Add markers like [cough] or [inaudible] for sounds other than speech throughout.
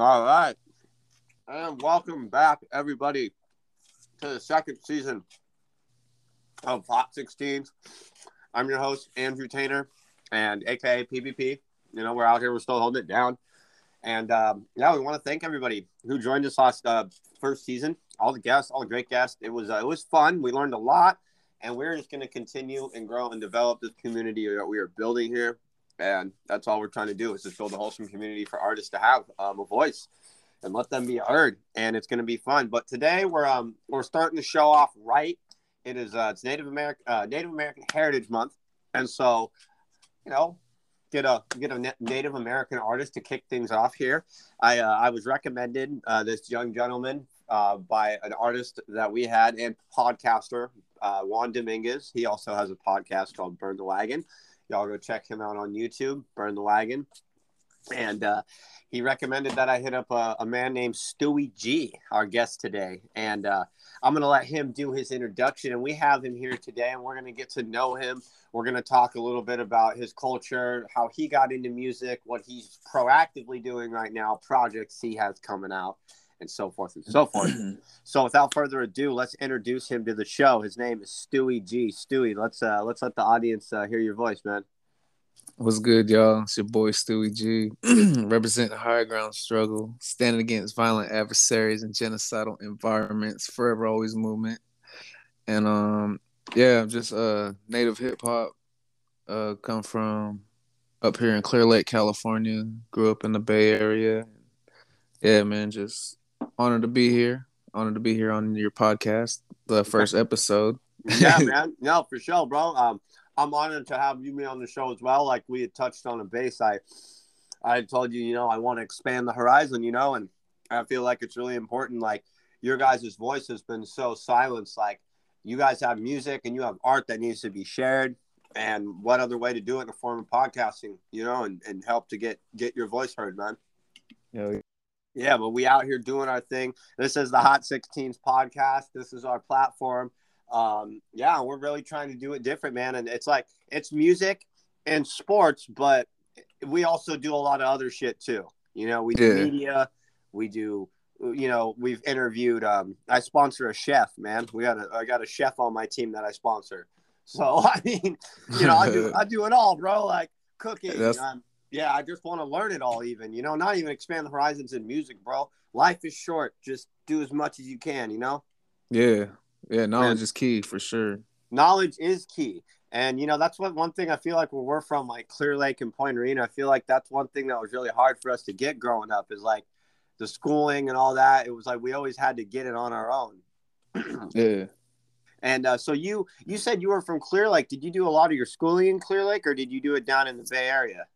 All right. And welcome back, everybody, to the second season of Hot 16s. I'm your host, Andrew Tainer, and AKA PvP. You know, we're out here, we're still holding it down. And um, yeah, we want to thank everybody who joined us last uh, first season. All the guests, all the great guests. It was uh, it was fun. We learned a lot, and we're just going to continue and grow and develop this community that we are building here. And that's all we're trying to do is just build a wholesome community for artists to have um, a voice and let them be heard. And it's going to be fun. But today we're um we're starting to show off right. It is uh, it's Native American uh, Native American Heritage Month, and so you know get a get a Native American artist to kick things off here. I uh, I was recommended uh, this young gentleman uh, by an artist that we had and podcaster uh, Juan Dominguez. He also has a podcast called Burn the Wagon. Y'all go check him out on YouTube, Burn the Wagon. And uh, he recommended that I hit up a, a, man named Stewie G, our guest today. And uh, I'm going to let him do his introduction. And we have him here today, and we're going to get to know him. We're going to talk a little bit about his culture, how he got into music, what he's proactively doing right now, projects he has coming out and so forth and so forth. [clears throat] so without further ado, let's introduce him to the show. His name is Stewie G. Stewie, let's uh let's let the audience uh, hear your voice, man. What's good, y'all? It's your boy Stewie G, [clears throat] representing the higher ground struggle, standing against violent adversaries and genocidal environments, forever always movement. And um yeah, I'm just uh native hip hop. Uh come from up here in Clear Lake, California. Grew up in the Bay Area. Yeah, man, just honored to be here. Honored to be here on your podcast, the first episode. yeah, man. [laughs] No, for sure, bro. Um, I'm honored to have you be on the show as well. Like we had touched on a base, I, I told you, you know, I want to expand the horizon, you know, and I feel like it's really important. Like your guys' voice has been so silenced. Like you guys have music and you have art that needs to be shared. And what other way to do it in the form of podcasting, you know, and, and help to get get your voice heard, man. Yeah, yeah, but we out here doing our thing. This is the Hot 16s podcast. This is our platform. Um, yeah, we're really trying to do it different, man. And it's like it's music and sports, but we also do a lot of other shit too. You know, we do yeah. media, we do you know, we've interviewed um I sponsor a chef, man. We got a I got a chef on my team that I sponsor. So [laughs] I mean, you know, I do [laughs] I do it all, bro. Like cooking, That's... um, yeah, I just want to learn it all, even, you know, not even expand the horizons in music, bro. Life is short. Just do as much as you can, you know? Yeah. Yeah. Knowledge and is key for sure. Knowledge is key. And, you know, that's what one thing I feel like when we're from like Clear Lake and Point Arena, I feel like that's one thing that was really hard for us to get growing up is like the schooling and all that. It was like we always had to get it on our own. [clears throat] yeah. And uh, so you you said you were from Clear Lake. Did you do a lot of your schooling in Clear Lake, or did you do it down in the Bay Area?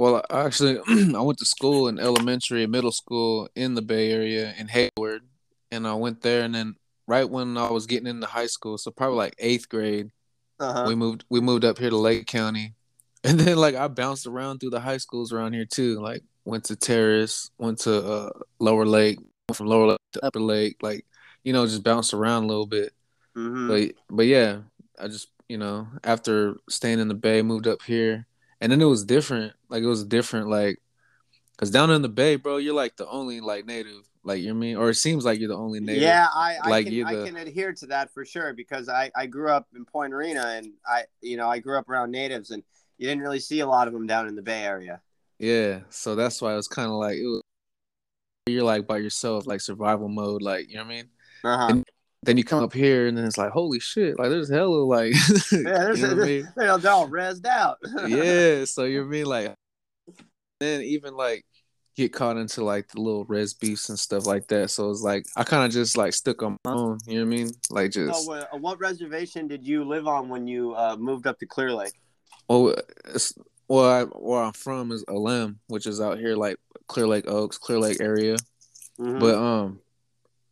Well, actually, [clears throat] I went to school in elementary and middle school in the Bay Area in Hayward, and I went there. And then right when I was getting into high school, so probably like eighth grade, uh-huh. we moved we moved up here to Lake County, [laughs] and then like I bounced around through the high schools around here too. Like went to Terrace, went to uh, Lower Lake, went from Lower Lake to Upper Lake, like you know, just bounced around a little bit. Mm-hmm. But but yeah, I just you know after staying in the Bay, moved up here and then it was different. Like it was different, like because down in the Bay, bro, you're like the only like native, like you mean, or it seems like you're the only native. Yeah, I, I like can, the... I can adhere to that for sure because I I grew up in Point Arena and I you know I grew up around natives and you didn't really see a lot of them down in the Bay Area. Yeah, so that's why it was kind of like it was, you're like by yourself, like survival mode, like you know what I mean. Uh-huh. And then you come up here and then it's like, holy shit, like there's hella like [laughs] yeah, there's, you know mean? they're all rezzed out. yeah, so you [laughs] mean like then even like get caught into like the little res beefs and stuff like that. So it's like I kind of just like stuck on my own. You know what I mean? Like just. So, uh, what reservation did you live on when you uh, moved up to Clear Lake? Well, well, I, where I'm from is Elem, which is out here like Clear Lake Oaks, Clear Lake area. Mm-hmm. But um,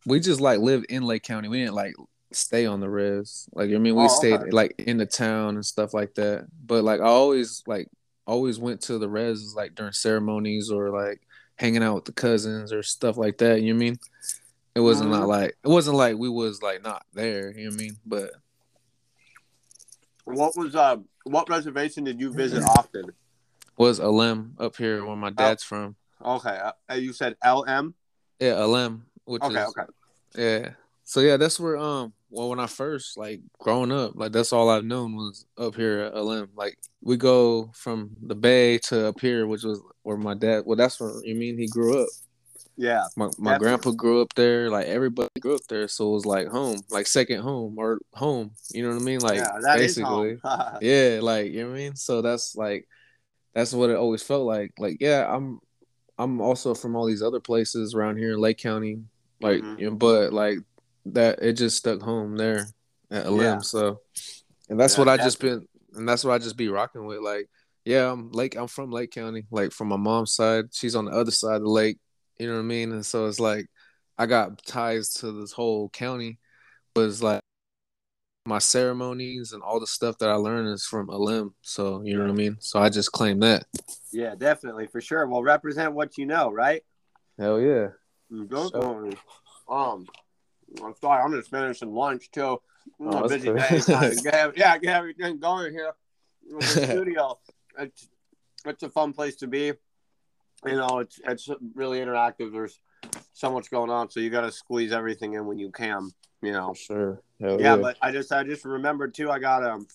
we just like lived in Lake County. We didn't like stay on the res. Like I mean, we oh, stayed okay. like in the town and stuff like that. But like I always like always went to the res like during ceremonies or like hanging out with the cousins or stuff like that. You know I mean? It wasn't mm-hmm. not like it wasn't like we was like not there. You know what I mean? But what was uh what reservation did you visit often? Was Elem up here where my dad's oh. from. Okay, uh, you said Elem. Yeah, Elem, which Okay, is okay. yeah. So yeah, that's where um well when I first like growing up, like that's all I've known was up here at Elem. Like we go from the bay to up here, which was where my dad well that's where you mean he grew up. Yeah, My my grandpa grew up there, like everybody grew up there, so it was like home, like second home or home. You know what I mean? Like yeah, basically. [laughs] yeah, like you know what I mean. So that's like that's what it always felt like. Like yeah, I'm I'm also from all these other places around here in Lake County, like Mhm. you know, but like that it just stuck home there at Elem. Yeah. So and that's Yeah, what I just been and that's what I just be rocking with. Like yeah, I'm Lake I'm from Lake County, like from my mom's side. She's on the other side of the lake. You know what I mean? And so it's like I got ties to this whole county, but it's like my ceremonies and all the stuff that I learned is from Elem. So you know what I mean. So I just claim that. yeah, definitely for sure. Well, represent what you know, right? Hell yeah. Don't So-. Um, I'm sorry, I'm just finishing lunch too. Oh, busy day. Trying [laughs] to get, yeah, get everything going here. The [laughs] studio, it's it's a fun place to be. You know, it's it's really interactive. There's so much going on, so you got to squeeze everything in when you can. You know. Sure. Yeah, yeah. but I just I just remembered too. I got um,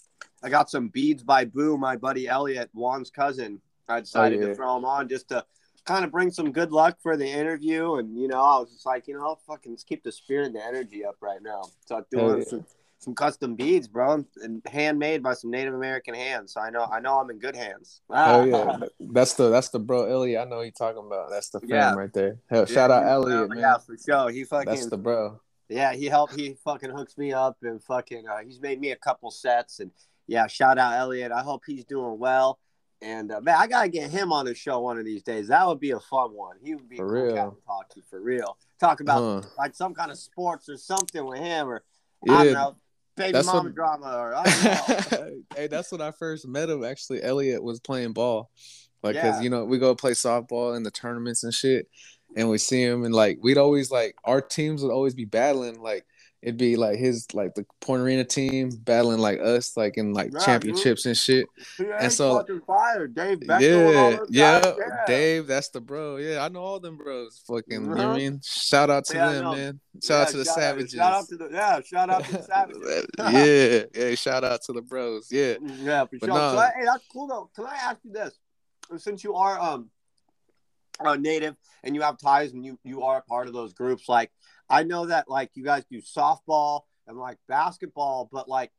I got some beads by Boo, my buddy Elliot, Juan's cousin. I decided yeah. to throw them on just to kind of bring some good luck for the interview, and you know, I was just like, you know, fucking let's keep the spirit and the energy up right now. So I'm doing yeah. some some custom beads, bro, and handmade by some Native American hands. So I know I know I'm in good hands. Hell yeah. That's the that's the bro Elliot. I know you talking about. That's the fam Yeah. right there. Hell, Yeah, shout out Elliot, man. Yeah, for sure. He fucking That's the bro. Yeah, he helped. He fucking hooks me up and fucking. Uh, he's made me a couple sets and yeah, shout out Elliot. I hope he's doing well. And uh, man, I gotta get him on the show one of these days. That would be a fun one. He would be For a cool real. talk to for real. Talk about like some kind of sports or something with him or I don't know, baby mama what- drama or I don't know. [laughs] hey, that's when I first met him. Actually, Elliot was playing ball, like because Yeah. you know we go play softball in the tournaments and shit, and we see him and like we'd always like our teams would always be battling. Like it'd be like his like the Point Arena team battling like us, like in like Yeah, dude. championships and shit. He ain't so- fire. Dave Yeah, yeah, guys. yeah. Dave, that's the bro. Yeah, I know all them bros. Fucking, you know what Uh-huh. I mean? Shout out to Yeah, them, man. Shout Yeah, out to the shout Savages. Shout out to the yeah. Shout out to the Savages. [laughs] [laughs] yeah, yeah. Shout out to the bros. Yeah. Yeah, for But sure. no. So, hey, that's cool though. Can I ask you this? Since you are um a native and you have ties and you you are a part of those groups, like I know that like you guys do softball and like basketball, but like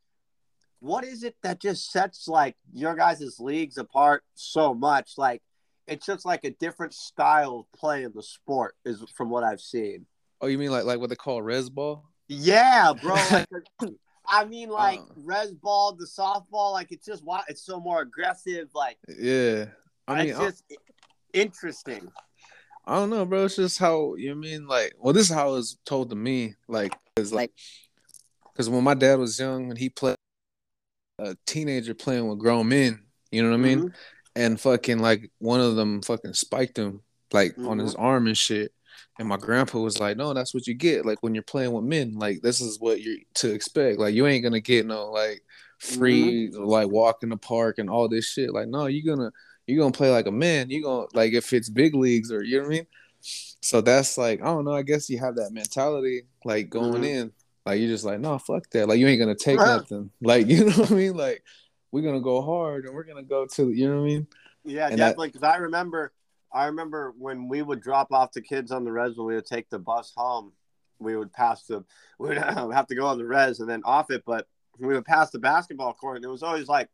what is it that just sets like your guys' leagues apart so much? Like it's just like a different style of play in the sport is from what I've seen. Oh, you mean like like what they call res ball? Yeah, bro. [laughs] Like, I mean, like Uh. res ball, the softball, like it's just why it's so more aggressive. Like Yeah. I mean, it's just interesting. I don't know, bro. It's just how you know I mean like. Well, this is how it was told to me. Like, it's like, cause when my dad was young and he played a teenager playing with grown men, you know what I mean? Mhm. and fucking like one of them fucking spiked him like on his arm and shit. And my grandpa was like, "No, that's what you get. Like when you're playing with men, like this is what you're to expect. Like you ain't gonna get no like free like walk in the park and all this shit. Like no, you're gonna you're gonna play like a man. You're gonna like if it's big leagues or you know what I mean. So that's like I don't know. I guess you have that mentality like going Mhm. in. Like you're just like no, fuck that. Like you ain't gonna take Right. nothing. Like [laughs] you know what I mean. Like we're gonna go hard and we're gonna go to you know what I mean. Yeah, And definitely. Because I remember, I remember when we would drop off the kids on the res when we would take the bus home. We would pass the, [laughs] we would have to go on the res and then off it, but we would pass the basketball court, and it was always like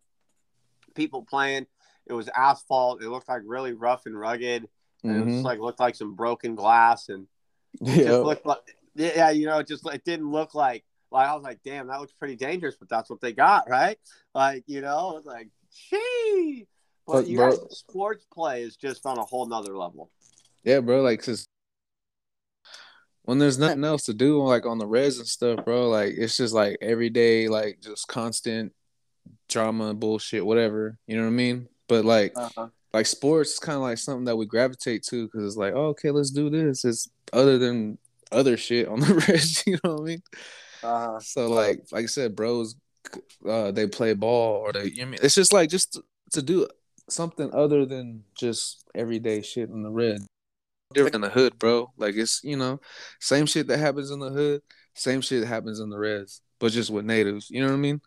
people playing. It was asphalt. It looked like really rough and rugged. And it was just mm-hmm. like looked like some broken glass and [laughs] it just Yeah. looked like yeah, you know, it just it didn't look like like I was like, damn, that looks pretty dangerous, but that's what they got, right? Like, you know, it's like, gee. But But, you bro- guys sports play is just on a whole nother level. Yeah, bro. Like, cause when there's nothing else to do, like on the res and stuff, bro. Like, it's just like every day, like just constant drama, bullshit, whatever. You know what I mean? But like, Uh-huh. like sports is kind of like something that we gravitate to because it's like, oh, okay, let's do this. It's other than other shit on the [laughs] res. You know what I mean? Uh-huh. So like, like I said, bros, uh, they play ball or they. You know I mean? It's just like just to, to do something other than just everyday shit in the red. different in the hood, bro. Like it's you know, same shit that happens in the hood, same shit happens in the res, but just with natives. You know what I mean?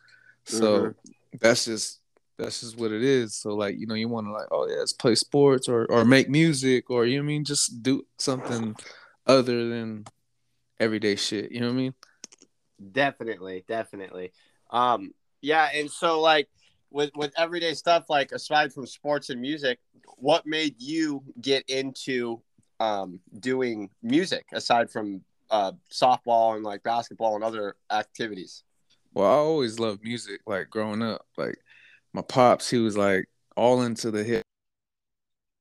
So Mhm. that's just that's just what it is. So like you know, you want to like oh yeah, let's play sports or or make music or you know what I mean, just do something other than everyday shit. You know what I mean? Definitely, definitely. Um, yeah, and so like with with everyday stuff, like aside from sports and music, what made you get into um doing music aside from uh softball and like basketball and other activities? Well, I always loved music, like growing up. Like my pops, he was like all into the hip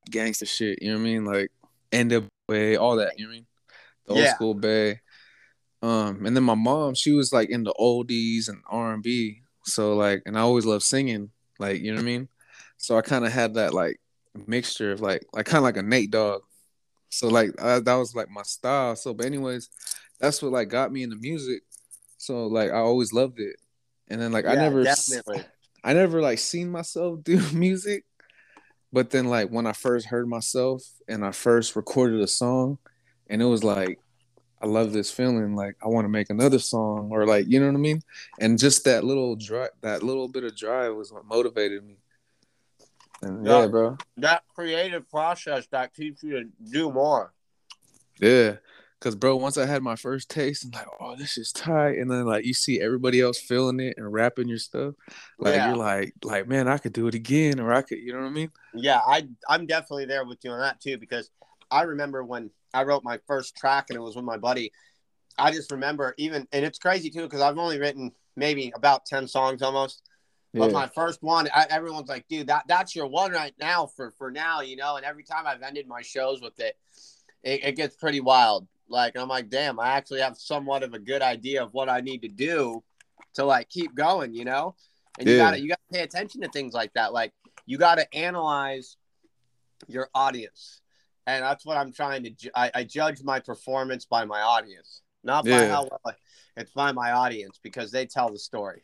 gangster shit, you know what I mean? Like NWA, all that, you know what I mean? The old Yeah. school bay. Um, and then my mom, she was like into oldies and R and B. So like, and I always loved singing, like, you know what I mean? So I kind of had that like mixture of like, like kind of like a Nate Dogg. So like I, that was like my style. So, but anyways, that's what like got me into music. So like I always loved it. And then like I never definitely. I never like seen myself [laughs] do music, but then like when I first heard myself and I first recorded a song, and it was like, I love this feeling. Like I want to make another song, or like you know what I mean. And just that little drive, that little bit of drive was what motivated me. And yeah, Yeah. bro. That creative process that keeps you to do more. Yeah. Cause bro, once I had my first taste, I'm like, oh, this is tight. And then like you see everybody else feeling it and rapping your stuff. Like Yeah. you're like, like, man, I could do it again, or I could, you know what I mean? Yeah, I I'm definitely there with you on that too because I remember when I wrote my first track and it was with my buddy. I just remember even and it's crazy too because I've only written maybe about ten songs almost. But Yeah. my first one, I, everyone's like, "Dude, that that's your one right now for for now," you know. And every time I've ended my shows with it, it, it gets pretty wild. Like I'm like, "Damn, I actually have somewhat of a good idea of what I need to do to like keep going," you know. And you gotta you gotta pay attention to things like that. Like you gotta analyze your audience, and that's what I'm trying to. Ju- I, I judge my performance by my audience, not by Yeah. how well. I, it's by my audience because they tell the story.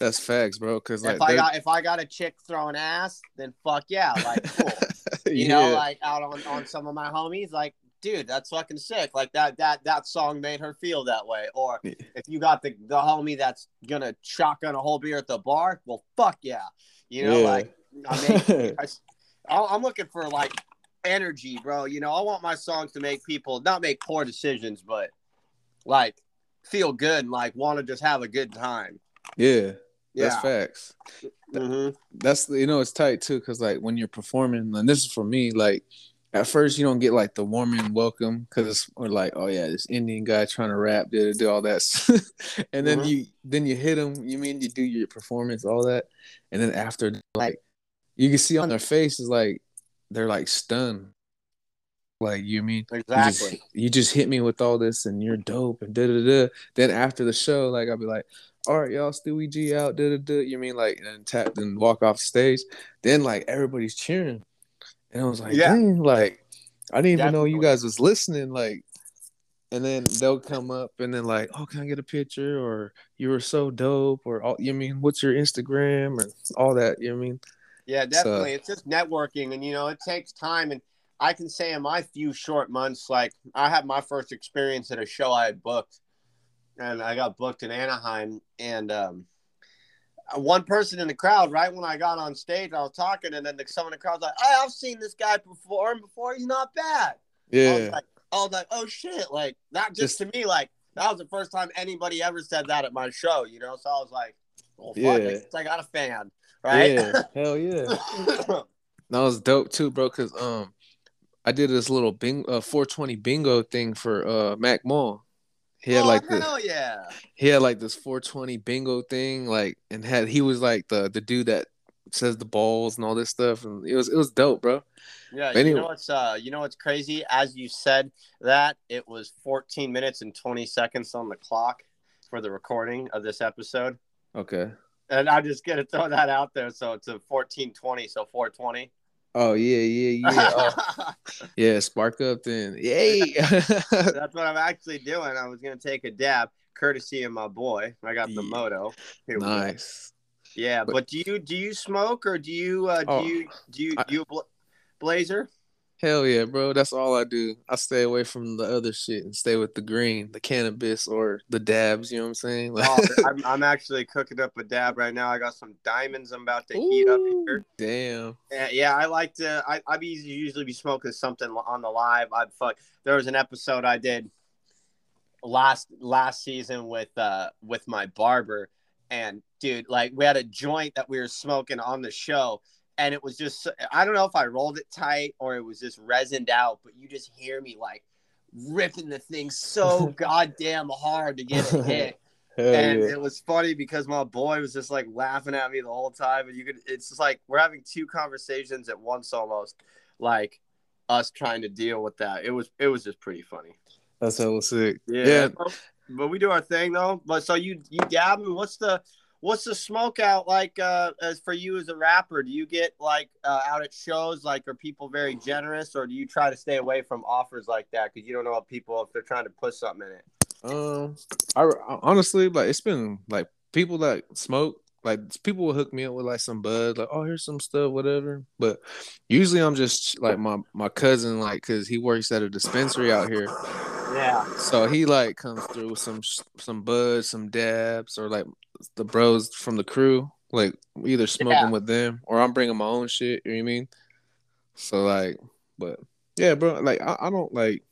That's facts, bro. Cause like if I they're- got if I got a chick throwing ass, then fuck yeah, like cool. [laughs] You know, like out on, on some of my homies, like dude, that's fucking sick. Like that that that song made her feel that way. Or if you got the the homie that's gonna shotgun a whole beer at the bar, well, fuck yeah. You know, Yeah. like I mean, [laughs] I, I'm looking for like energy, bro. You know, I want my songs to make people not make poor decisions, but like feel good and like want to just have a good time. yeah, that's Yeah. facts. hmm That's you know it's tight too, cause like when you're performing, and this is for me, like at first you don't get like the warm and welcome, cause it's or like oh yeah, this Indian guy trying to rap, did do all that, [laughs] and then Mhm. you then you hit them. You mean you do your performance, all that, and then after like you can see on their faces like they're like stunned. Like you mean you Exactly. just, you just hit me with all this and you're dope and da da da. Then after the show, like I'll be like, all right, y'all, Stewie G out, da da da. You mean like and tap and walk off stage. Then like everybody's cheering, and I was like, Yeah. dang, like I didn't even know you guys was listening, like. And then they'll come up and then like, oh, can I get a picture? Or you were so dope, or all you mean, what's your Instagram or all that? You know what I mean? Yeah, definitely. it's just networking, and you know, it takes time. And I can say in my few short months, like I had my first experience at a show I had booked, and I got booked in Anaheim. And um, one person in the crowd, right when I got on stage, I was talking, and then the, someone in the crowd's like, "Hey, I've seen this guy perform before. He's not bad." I was Yeah, like, I was like, "Oh shit!" Like that just, Just- to me, like that was the first time anybody ever said that at my show. You know, so I was like, "Well, fuck, Yeah. I I got a fan." Right? yeah, [laughs] hell yeah. [laughs] That was dope too, bro. Cause um, I did this little bing uh 420 bingo thing for uh Mac Mall. He had oh, like hell yeah. he had like this 420 bingo thing, like and had he was like the the dude that says the balls and all this stuff, and it was it was dope, bro. Yeah, Anyway. you know what's uh you know what's crazy? As you said that, it was 14 minutes and 20 seconds on the clock for the recording of this episode. Okay. And I'm just gonna throw that out there. So it's a 1420, so 420. Oh yeah, yeah, [laughs] yeah. Oh, yeah, spark up then. Yay. [laughs] That's what I'm actually doing. I was gonna take a dab, courtesy of my boy. I got the Yeah. moto. Here nice. Yeah, But- but, do you do you smoke or do you uh, do Oh, you do you I- do you bl- blazer? Hell yeah, bro. That's all I do. I stay away from the other shit and stay with the green, the cannabis or the dabs. You know what I'm saying? oh, [laughs] I'm, I'm, actually cooking up a dab right now. I got some diamonds I'm about to Ooh, heat up here. Damn. Yeah, yeah, I like to. I I be usually be smoking something on the live. I fuck. There was an episode I did last last season with uh with my barber, and dude, like we had a joint that we were smoking on the show and it was just I don't know if I rolled it tight or it was just resined out, but you just hear me like ripping the thing so [laughs] goddamn hard to get it [laughs] hit. and yeah. it was funny because my boy was just like laughing at me the whole time, and you could it's just like we're having two conversations at once almost, like us trying to deal with that. It was it was just pretty funny. That's hella sick. Yeah. yeah. But we do our thing though. But so you you dabbing? What's the what's the smoke out like uh, as for you as a rapper? Do you get like uh, out at shows? Like, are people very generous, or do you try to stay away from offers like that because you don't know what people if they're trying to put something in it? Um, I, I honestly like it's been like people that smoke. Like people will hook me up with like some bud, like oh here's some stuff, whatever. But usually I'm just like my my cousin, like because he works at a dispensary out here. Yeah. So he like comes through with some some buds, some dabs, or like the bros from the crew, like either smoking yeah. with them or I'm bringing my own shit. You know what I mean? So like, but yeah, bro. Like I, I don't like.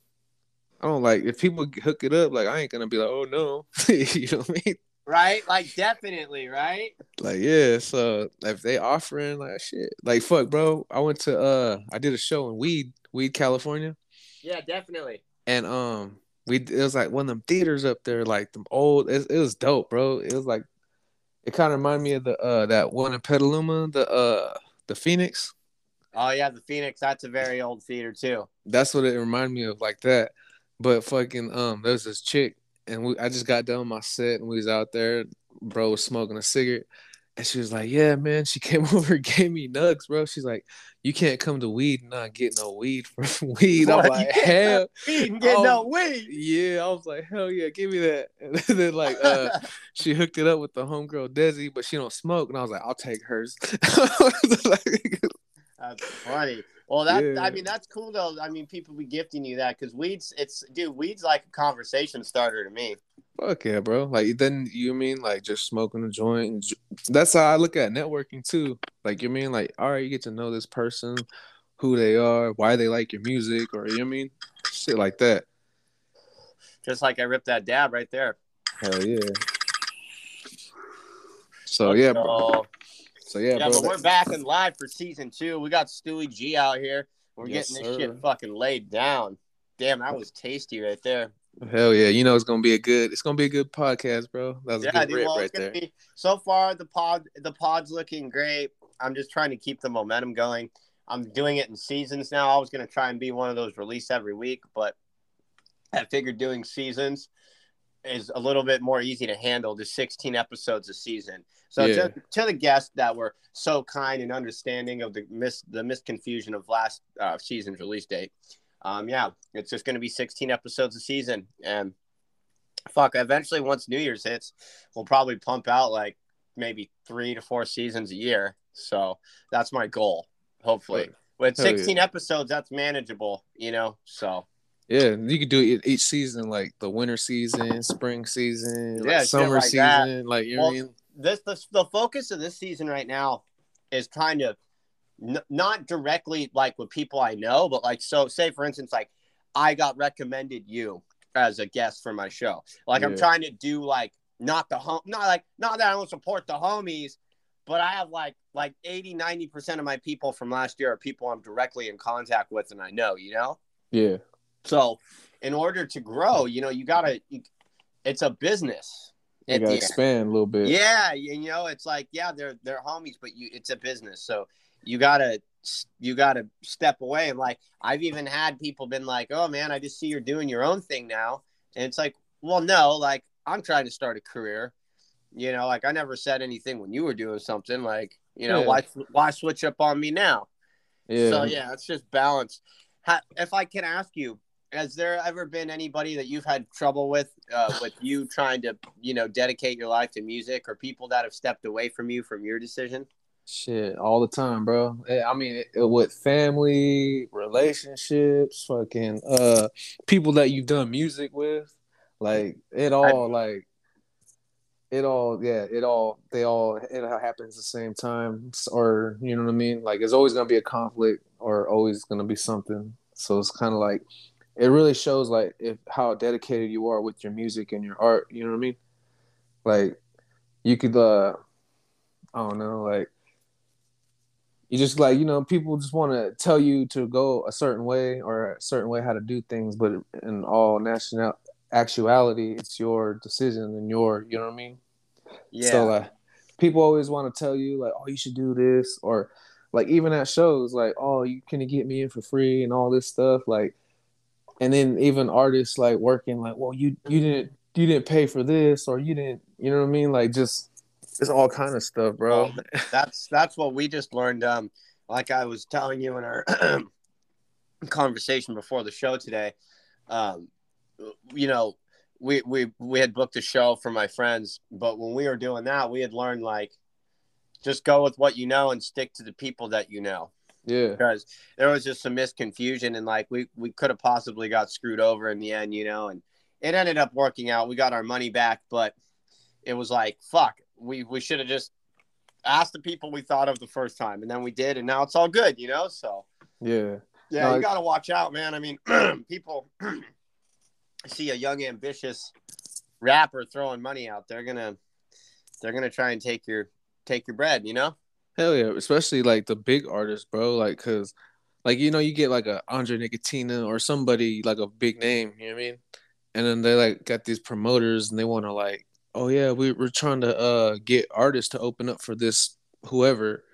I don't like if people hook it up. Like I ain't gonna be like, oh no, [laughs] you know what I mean? Right? Like definitely, right? Like yeah. So if they offering like shit, like fuck, bro. I went to uh, I did a show in Weed, Weed, California. Yeah, definitely. And um, we it was like one of them theaters up there, like them old. It, it was dope, bro. It was like it kind of reminded me of the uh that one in Petaluma, the uh the Phoenix. Oh yeah, the Phoenix. That's a very old theater too. That's what it reminded me of, like that. But fucking um, there's this chick, and we I just got done my set, and we was out there. Bro was smoking a cigarette, and she was like, "Yeah, man." She [laughs] came over, and gave me nugs, bro. She's like, "You can't come to weed and not get no weed from [laughs] weed." I'm like, [laughs] "Hell, weed get no weed." Yeah, I was like, "Hell yeah, give me that." And then like, uh, she hooked it up with the homegirl Desi, but she don't smoke, and I was like, "I'll take hers." that's funny. Well, that yeah. I mean, that's cool though. I mean, people be gifting you that because weeds, it's dude, weeds like a conversation starter to me. Fuck yeah, bro. Like then you mean like just smoking a joint. That's how I look at networking too. Like you mean like all right, you get to know this person, who they are, why they like your music, or you mean shit like that. Just like I ripped that dab right there. Hell yeah. So Let's yeah, bro. So yeah, yeah, bro, but we're back and live for season two. We got Stewie G out here. We're yes, getting this sir. shit fucking laid down. Damn, that was tasty right there. Hell yeah! You know it's gonna be a good. It's gonna be a good podcast, bro. That was yeah, a good dude, well, right there. Be, so far, the pod, the pod's looking great. I'm just trying to keep the momentum going. I'm doing it in seasons now. I was gonna try and be one of those release every week, but I figured doing seasons is a little bit more easy to handle. There's 16 episodes a season. So yeah. to, to, the guests that were so kind and understanding of the mis the misconfusion of last uh, season's release date, um, yeah, it's just going to be 16 episodes a season. And fuck, eventually, once New Year's hits, we'll probably pump out like maybe three to four seasons a year. So that's my goal, hopefully. With 16 yeah. episodes, that's manageable, you know? So. Yeah, you could do it each season, like the winter season, spring season, yeah, like summer like season. That. Like, you know well, I mean? This, the, the focus of this season right now is trying to n- not directly like with people I know, but like so say for instance like I got recommended you as a guest for my show. Like yeah. I'm trying to do like not the home not like not that I don't support the homies, but I have like like 80 90% of my people from last year are people I'm directly in contact with and I know, you know? Yeah. So, in order to grow, you know, you got to it's a business. You got to expand a little bit. Yeah, you know, it's like yeah, they're they're homies, but you it's a business. So, you gotta you gotta step away. And like i've even had people been like oh man i just see you're doing your own thing now. And it's like well no like i'm trying to start a career. You know like i never said anything when you were doing something like you know yeah. why why switch up on me now? Yeah. So yeah it's just balance. If i can ask you has there ever been anybody that you've had trouble with uh, with you trying to you know dedicate your life to music or people that have stepped away from you from your decision Shit, all the time, bro. Eh, I mean, it, with family, relationships, fucking uh, people that you've done music with, like it all, I, like it all, yeah, it all, they all, it happens at the same time, or you know what I mean? Like, it's always gonna be a conflict, or always gonna be something. So it's kind of like, it really shows like if how dedicated you are with your music and your art. You know what I mean? Like, you could, uh, I don't know, like you just like you know people just want to tell you to go a certain way or a certain way how to do things but in all national actuality it's your decision and your you know what i mean? Yeah. so like people always want to tell you like oh you should do this or like even at shows like oh you can get me in for free? and all this stuff like and then even artists like working like well you you didn't you didn't pay for this or you didn't you know what i mean? Like just it's all kind of stuff, bro. Well, that's that's what we just learned. Um, like I was telling you in our [clears throat] conversation before the show today, um, you know, we we we had booked a show for my friends, but when we were doing that, we had learned like just go with what you know and stick to the people that you know. Yeah. Because there was just some misconfusion and like we we could have possibly got screwed over in the end, you know, and it ended up working out. We got our money back, but it was like fuck we we should have just asked the people we thought of the first time, and then we did, and now it's all good, you know. So yeah, yeah, no, you got to watch out, man. I mean, [clears throat] people [clears throat] see a young, ambitious rapper throwing money out, they're gonna they're gonna try and take your take your bread, you know. Hell yeah, especially like the big artists, bro. Like, cause like you know, you get like a Andre Nickatina or somebody like a big name, you know what I mean? And then they like got these promoters and they want to like oh yeah, we, we're trying to uh get artists to open up for this whoever,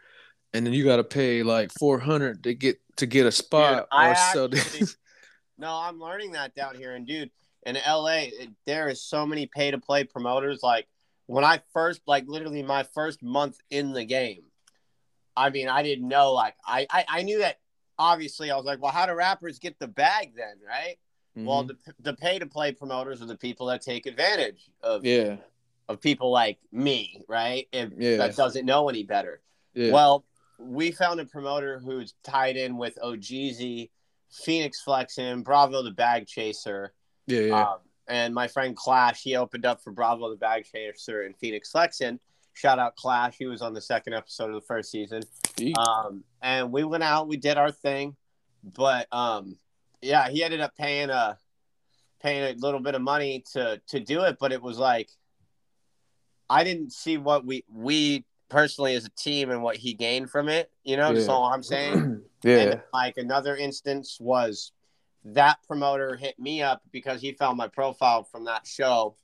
and then you got to pay like four hundred to get to get a spot. Dude, I actually, [laughs] no, I'm learning that down here, and dude, in LA, it, there is so many pay to play promoters. Like when I first, like literally my first month in the game, I mean, I didn't know. Like I, I, I knew that. Obviously, I was like, well, how do rappers get the bag then, right? Mm-hmm. Well, the, the pay to play promoters are the people that take advantage of yeah of people like me, right? If yeah. that doesn't know any better. Yeah. Well, we found a promoter who's tied in with OGZ, Phoenix Flexin, Bravo the Bag Chaser. Yeah, yeah. Um, and my friend Clash, he opened up for Bravo the Bag Chaser and Phoenix Flexin. Shout out Clash. He was on the second episode of the first season. Um, and we went out, we did our thing. But um, yeah, he ended up paying a paying a little bit of money to to do it, but it was like I didn't see what we we personally as a team and what he gained from it. You know, yeah. all I'm saying. [clears throat] yeah. And like another instance was that promoter hit me up because he found my profile from that show,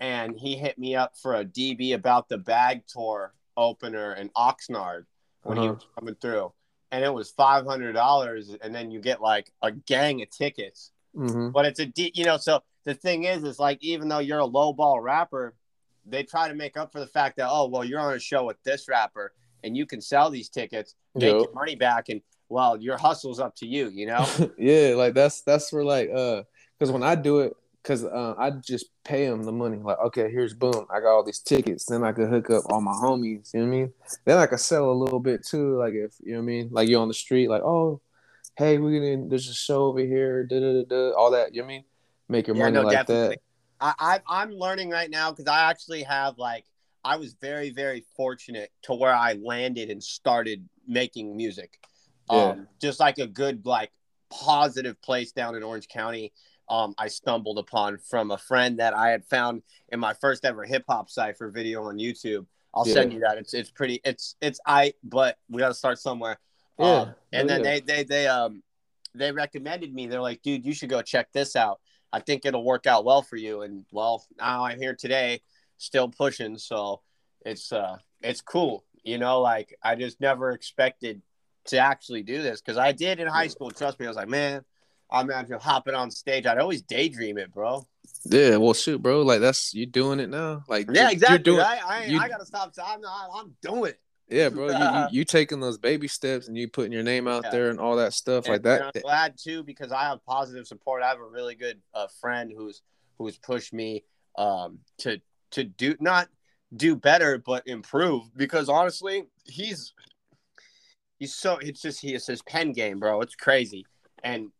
and he hit me up for a DB about the bag tour opener in Oxnard when uh-huh. he was coming through and it was five hundred dollars, and then you get like a gang of tickets. Mm-hmm. But it's a de- you know, so the thing is, is like even though you're a low ball rapper, they try to make up for the fact that oh well you're on a show with this rapper and you can sell these tickets, make yep. your money back, and well your hustle's up to you, you know. [laughs] yeah, like that's that's for like uh, because when I do it, because uh, I just pay them the money. Like, okay, here's boom, I got all these tickets. Then I could hook up all my homies. You know what I mean? Then I could sell a little bit too. Like if you know what I mean, like you're on the street, like oh, hey, we're gonna there's a show over here, da da da da, all that. You know what I mean? Make your yeah, money no, like definitely. that. I, I I'm learning right now because I actually have like I was very very fortunate to where I landed and started making music. Yeah. Um, just like a good like positive place down in Orange County um, I stumbled upon from a friend that I had found in my first ever hip hop cipher video on YouTube. I'll yeah. send you that. It's it's pretty. It's it's I. But we got to start somewhere. Yeah. Um, and oh, then yeah. they they they um they recommended me. They're like, dude, you should go check this out. I think it'll work out well for you. And well, now I'm here today, still pushing. So it's uh it's cool. You know, like I just never expected to actually do this because I did in high school. Trust me, I was like, man, I imagine hopping on stage. I'd always daydream it, bro. Yeah, well, shoot, bro. Like that's you doing it now. Like yeah, exactly. Doing, I, I, you, I gotta stop. I'm, I'm doing it. Yeah, bro. you, you, [laughs] you taking those baby steps and you putting your name out yeah. there and all that stuff and, like that. I'm glad too because I have positive support. I have a really good uh, friend who's who's pushed me um, to to do not do better but improve because honestly he's he's so it's just he it's his pen game, bro. It's crazy, and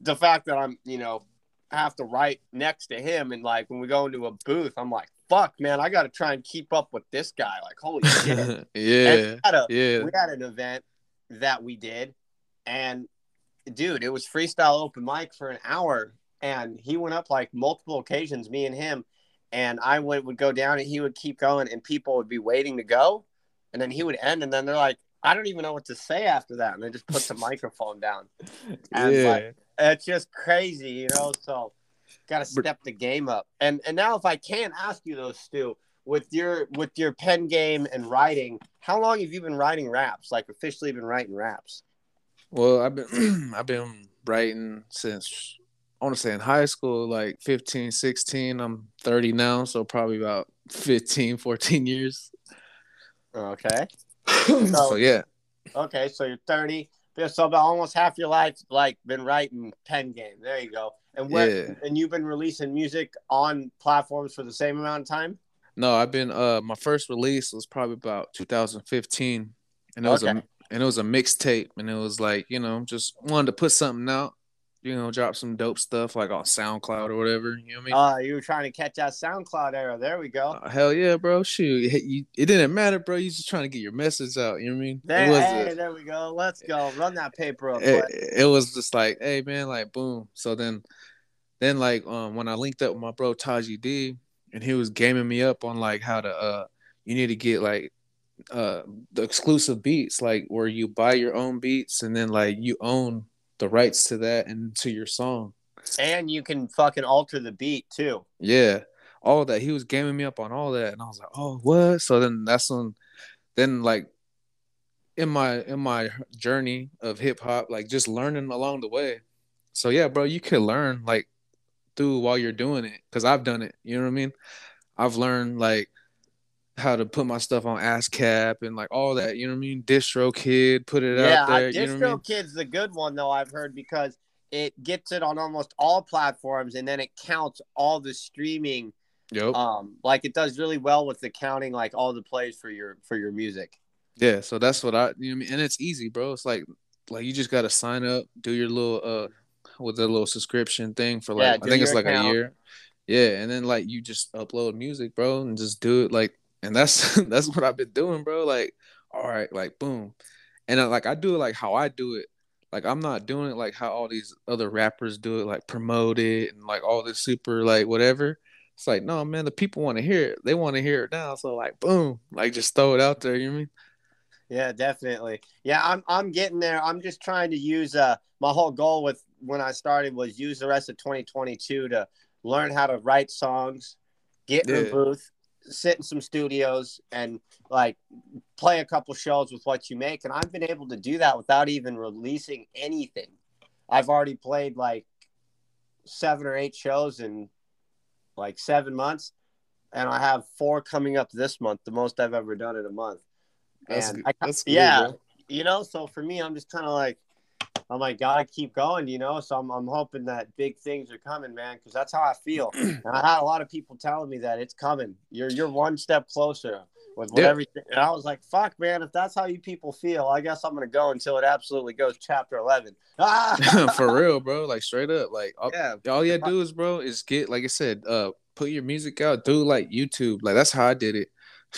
the fact that I'm you know have to write next to him, and like when we go into a booth, I'm like, fuck, man, I got to try and keep up with this guy. Like, holy [laughs] shit. [laughs] yeah. we, had a, Yeah. we had an event that we did, and dude, it was freestyle open mic for an hour, and he went up like multiple occasions, me and him, and I would would go down, and he would keep going, and people would be waiting to go, and then he would end, and then they're like, I don't even know what to say after that, and they just put the [laughs] microphone down. And yeah. like, it's just crazy, you know. So, got to step the game up. And and now, if I can ask you those, Stu, with your with your pen game and writing, how long have you been writing raps? Like officially been writing raps? Well, I've been [clears throat] I've been writing since I want to say in high school, like 15, 16. I'm 30 now, so probably about 15, [laughs] 14 years. Okay. [clears throat] so yeah, Okay, so you're 30. Yeah, So about almost half your life, like, been writing pen game. There you go. And what? Yeah. And you've been releasing music on platforms for the same amount of time. no, I've been uh my first release was probably about 2015, and it was Okay. a and it was a mixtape, and it was like you know just wanted to put something out, you know, drop some dope stuff like on SoundCloud or whatever. You know what I mean? Uh, you were trying to catch that SoundCloud era. There we go. Uh, hell yeah, bro. Shoot, it, you, it didn't matter, bro. You just trying to get your message out. You know what I mean? There, hey, a- there we go. Let's go. Run that paper up. it, it was just like, hey man, like boom. So then, then like um when I linked up with my bro Taji D, and he was gaming me up on like how to uh you need to get like uh the exclusive beats like where you buy your own beats and then like you own the rights to that and to your song. And you can fucking alter the beat too. Yeah, all that. He was gaming me up on all that, and I was like, "Oh, what?" So then that's when, then like, in my in my journey of hip hop, like just learning along the way. So yeah, bro, you can learn like through while you're doing it, because I've done it. You know what I mean? I've learned like how to put my stuff on ASCAP and like all that. You know what I mean? DistroKid, put it yeah, out there. uh, you know Distro what I mean? Kid's the good one though. I've heard because it gets it on almost all platforms, and then it counts all the streaming. Yep. Um, like it does really well with the counting, like all the plays for your for your music. Yeah, so that's what I you know what I mean, and it's easy, bro. It's like like you just gotta sign up, do your little uh with the little subscription thing for like Yeah, I think it's like account. a year. Yeah, and then like you just upload music, bro, and just do it like and that's [laughs] that's what I've been doing, bro. Like, all right, like boom. And I, like I do it like how I do it. Like I'm not doing it like how all these other rappers do it, like promote it and like all this super like whatever. It's like, no, man, the people want to hear it. They want to hear it now. So like boom, like just throw it out there, you know what I mean? Yeah, definitely. Yeah, I'm I'm getting there. I'm just trying to use uh my whole goal with when I started was use the rest of 2022 to learn how to write songs, get in Yeah. a booth, sit in some studios and like play a couple shows with what you make and I've been able to do that without even releasing anything. I've already played like 7 or 8 shows in like 7 months and I have 4 coming up this month, the most I've ever done in a month. That's And. I, That's yeah, bro. you know. So for me, I'm just kind of like, I'm like, gotta keep going, you know. So I'm, I'm hoping that big things are coming, man, because that's how I feel. [clears throat] and I had a lot of people telling me that it's coming. You're you're one step closer with whatever. And I was like, fuck, man. If that's how you people feel, I guess I'm gonna go until it absolutely goes chapter 11. [laughs] Ah! for real, bro. Like straight up, like all, yeah, all you gotta do is, bro, is get like I said, uh, put your music out, do like YouTube. Like that's how I did it.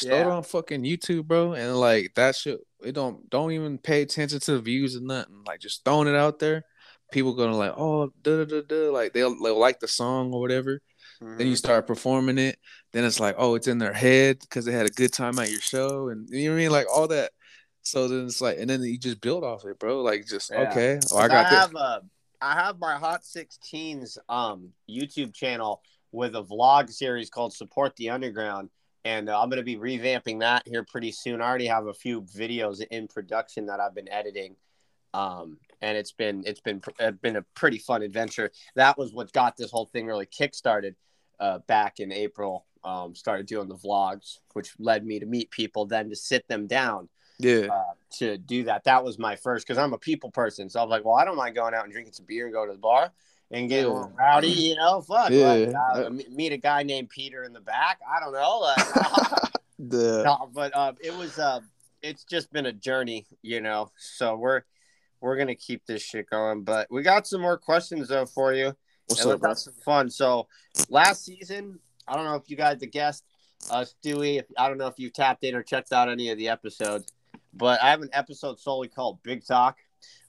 It Yeah. on fucking YouTube, bro, and like that shit. It don't don't even pay attention to the views and nothing. Like just throwing it out there. People gonna like, oh, da da da da. Like they'll, they'll like the song or whatever. Then you Mhm. start performing it. Then it's like, oh, it's in their head because they had a good time at your show, and you know what I mean, like all that. So then it's like, and then you just build off it, bro. Like just Yeah. okay, oh, I I, got this. have a, I have my Hot 16s um YouTube channel with a vlog series called Support the Underground, and uh, I'm gonna be revamping that here pretty soon. I already have a few videos in production that I've been editing, um, and it's been it's been uh, been a pretty fun adventure. That was what got this whole thing really kickstarted uh, back in April. Um, started doing the vlogs, which led me to meet people, then to sit them down Yeah, uh, to do that. That was my first because I'm a people person. So I was like, well, I don't mind going out and drinking some beer and go to the bar and get a little rowdy, you know. Fuck, Yeah. like, uh, meet a guy named Peter in the back. I don't know. Like, [laughs] [laughs] the no, but uh, it was uh, it's just been a journey, you know. So we're we're gonna keep this shit going. But we got some more questions though for you. What's and up, let's have some fun. So last season, I don't know if you guys the guest, uh Stewie, if, I don't know if you tapped in or checked out any of the episodes, but I have an episode solely called Big Talk.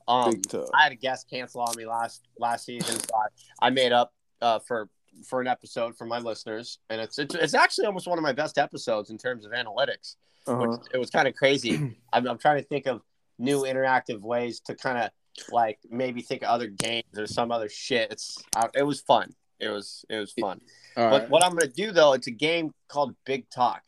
Um I had a guest cancel on me last last season, so I, I made up uh for for an episode for my listeners, and it's, it's it's actually almost one of my best episodes in terms of analytics. Uh-huh. Which, it was kind of crazy. [clears throat] I'm, I'm trying to think of new interactive ways to kind of like maybe think of other games or some other shit. It's uh, it was fun. It was it was fun. All But right. what I'm gonna do though, it's a game called Big Talk,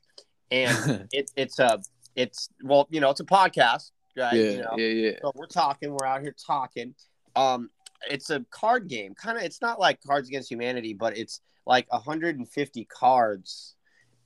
and [laughs] it, it's a it's well you know it's a podcast, right? yeah, You know? yeah, yeah. So we're talking. We're out here talking. Um, it's a card game. Kind of. It's not like Cards Against Humanity, but it's like 150 cards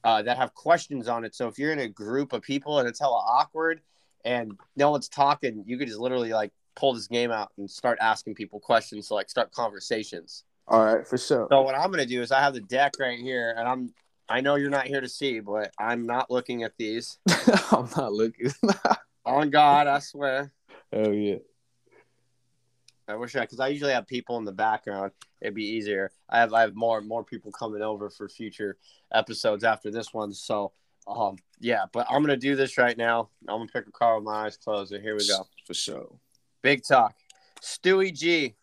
uh, that have questions on it. So if you're in a group of people and it's hella awkward and no one's talking, you could just literally like pull this game out and start asking people questions. So like start conversations. All right, for sure. So what I'm gonna do is I have the deck right here, and I'm. I know you're not here to see, but I'm not looking at these. [laughs] I'm not looking. [laughs] On God, I swear. Oh yeah. I wish I, because I usually have people in the background. It'd be easier. I have I have more more people coming over for future episodes after this one. So, um, yeah. But I'm gonna do this right now. I'm gonna pick a car with my eyes closed. And here we go. For sure. Big talk. Stewie G.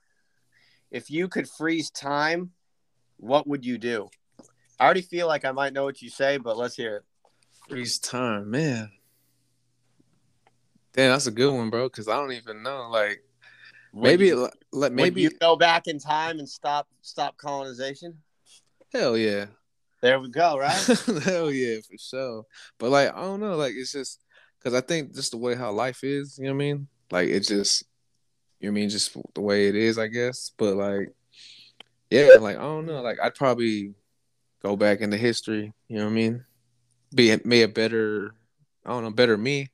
If you could freeze time, what would you do? I already feel like I might know what you say, but let's hear it. Freeze time, man. Damn, that's a good one, bro. Because I don't even know. Like, maybe, you, like, maybe. you go back in time and stop stop colonization? Hell yeah. There we go. Right. [laughs] Hell yeah, for sure. But like, I don't know. Like, it's just because I think just the way how life is. You know what I mean? Like, it just. You know what I mean? Just the way it is, I guess. But like, yeah, like I don't know. Like, I'd probably go back into history. You know what I mean? Be be a better. I don't know, better me.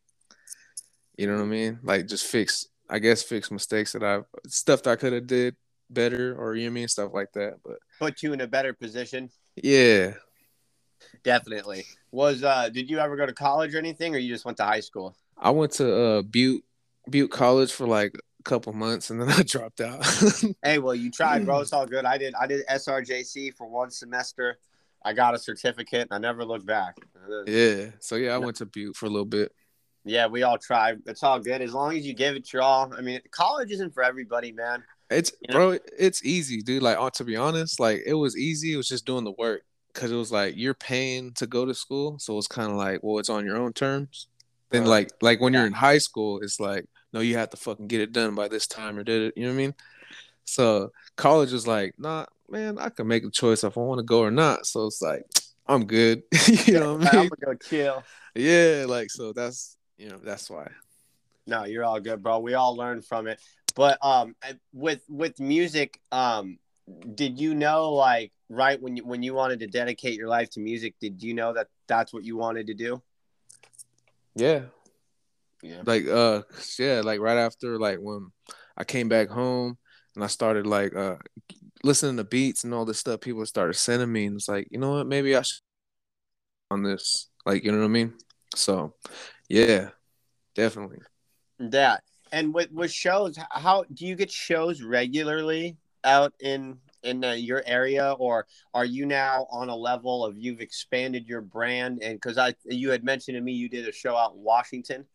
You know what I mean? Like, just fix. I guess fix mistakes that I've stuff that I could have did better, or you know what I mean, stuff like that. But Put you in a better position. yeah, Definitely. Was uh did you ever go to college or anything or you just went to high school? I went to uh Butte Butte College for like a couple months and then [laughs] I dropped out. [laughs] Hey, well you tried, bro. It's all good. I did I did SRJC for one semester. I got a certificate and I never looked back. yeah. So yeah, I went to Butte for a little bit. Yeah, we all try. It's all good. As long as you give it your all. I mean, college isn't for everybody, man. It's You know? bro, it's easy, dude. Like uh, to be honest, like it was easy. It was just doing the work because it was like you're paying to go to school, so it's kind of like, well, it's on your own terms. Then like like when you're in high school, it's like, no, you have to fucking get it done by this time or did it. You know what I mean? So college was like, nah, man, I can make a choice if I want to go or not. So it's like, [tsk] I'm good. [laughs] you know what I mean? I'm gonna go chill. Yeah, like so that's you know that's why. No, you're all good, bro. We all learned from it. But um, with with music, um, did you know like right when you when you wanted to dedicate your life to music, did you know that that's what you wanted to do? Yeah, Yeah. like uh yeah, like right after like when I came back home and I started like uh listening to beats and all this stuff, people started sending me and it's like, you know what, maybe I should on this. Like, you know what I mean? So yeah, definitely. That and with with shows, how do you get shows regularly out in in uh, your area, or are you now on a level of you've expanded your brand? And because I you had mentioned to me you did a show out in Washington.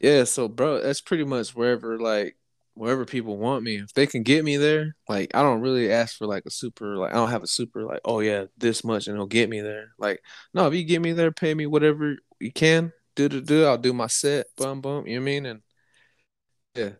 Yeah, so bro, that's pretty much wherever like wherever people want me. If they can get me there, like I don't really ask for like a super like I don't have a super like, oh yeah, this much and it'll get me there. Like, no, if you get me there, pay me whatever you can, do do do, I'll do my set, bum bum, you know I mean? And yeah.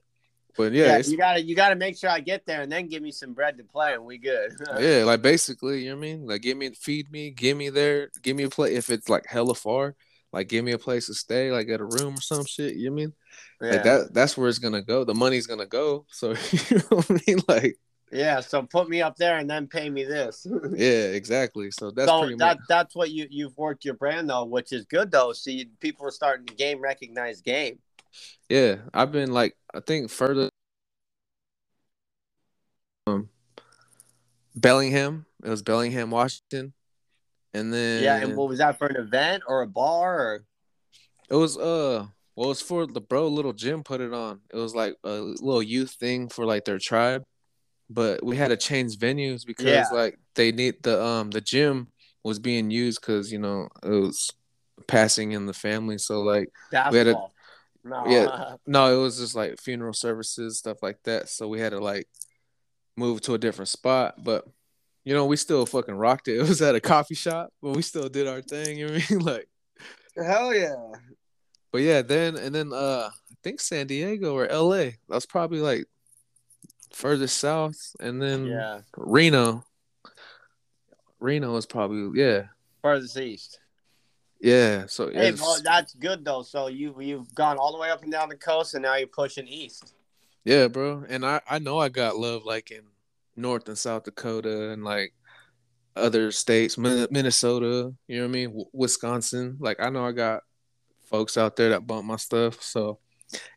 But yeah, Yeah, you gotta you gotta make sure I get there and then give me some bread to play and we good. [laughs] yeah, like basically, you know what I mean? Like give me feed me, give me there, give me a place if it's like hella far, like give me a place to stay, like at a room or some shit, you know I mean? yeah. Like that that's where it's gonna go. The money's gonna go. So [laughs] you know what I mean? Like yeah, so put me up there and then pay me this. [laughs] yeah, exactly. So that's so that much that's what you you've worked your brand though, which is good though. See, people are starting to game recognize game. yeah. I've been like I think further um Bellingham. It was Bellingham, Washington. And then Yeah, and what was that for an event or a bar or it was uh Well, it's for the bro. Little Jim put it on. It was like a little youth thing for like their tribe, but we had to change venues because Yeah. like they need the um the gym was being used because you know it was passing in the family. So like We had a- Basketball. no, Yeah. no, it was just like funeral services stuff like that. So we had to like move to a different spot, but. You know, we still fucking rocked it. [laughs] It was at a coffee shop, but we still did our thing. [laughs] You know I mean? Like, hell yeah. But yeah, then and then uh I think San Diego or LA. That's probably like further south. And then Yeah, Reno. Reno is probably yeah. furthest east. Yeah. So Hey, that's good though. So you you've gone all the way up and down the coast, and now you're pushing east. yeah, bro. And I, I know I got love like in North and South Dakota and like other states, Minnesota, you know what I mean? W- Wisconsin. Like I know I got folks out there that bump my stuff. So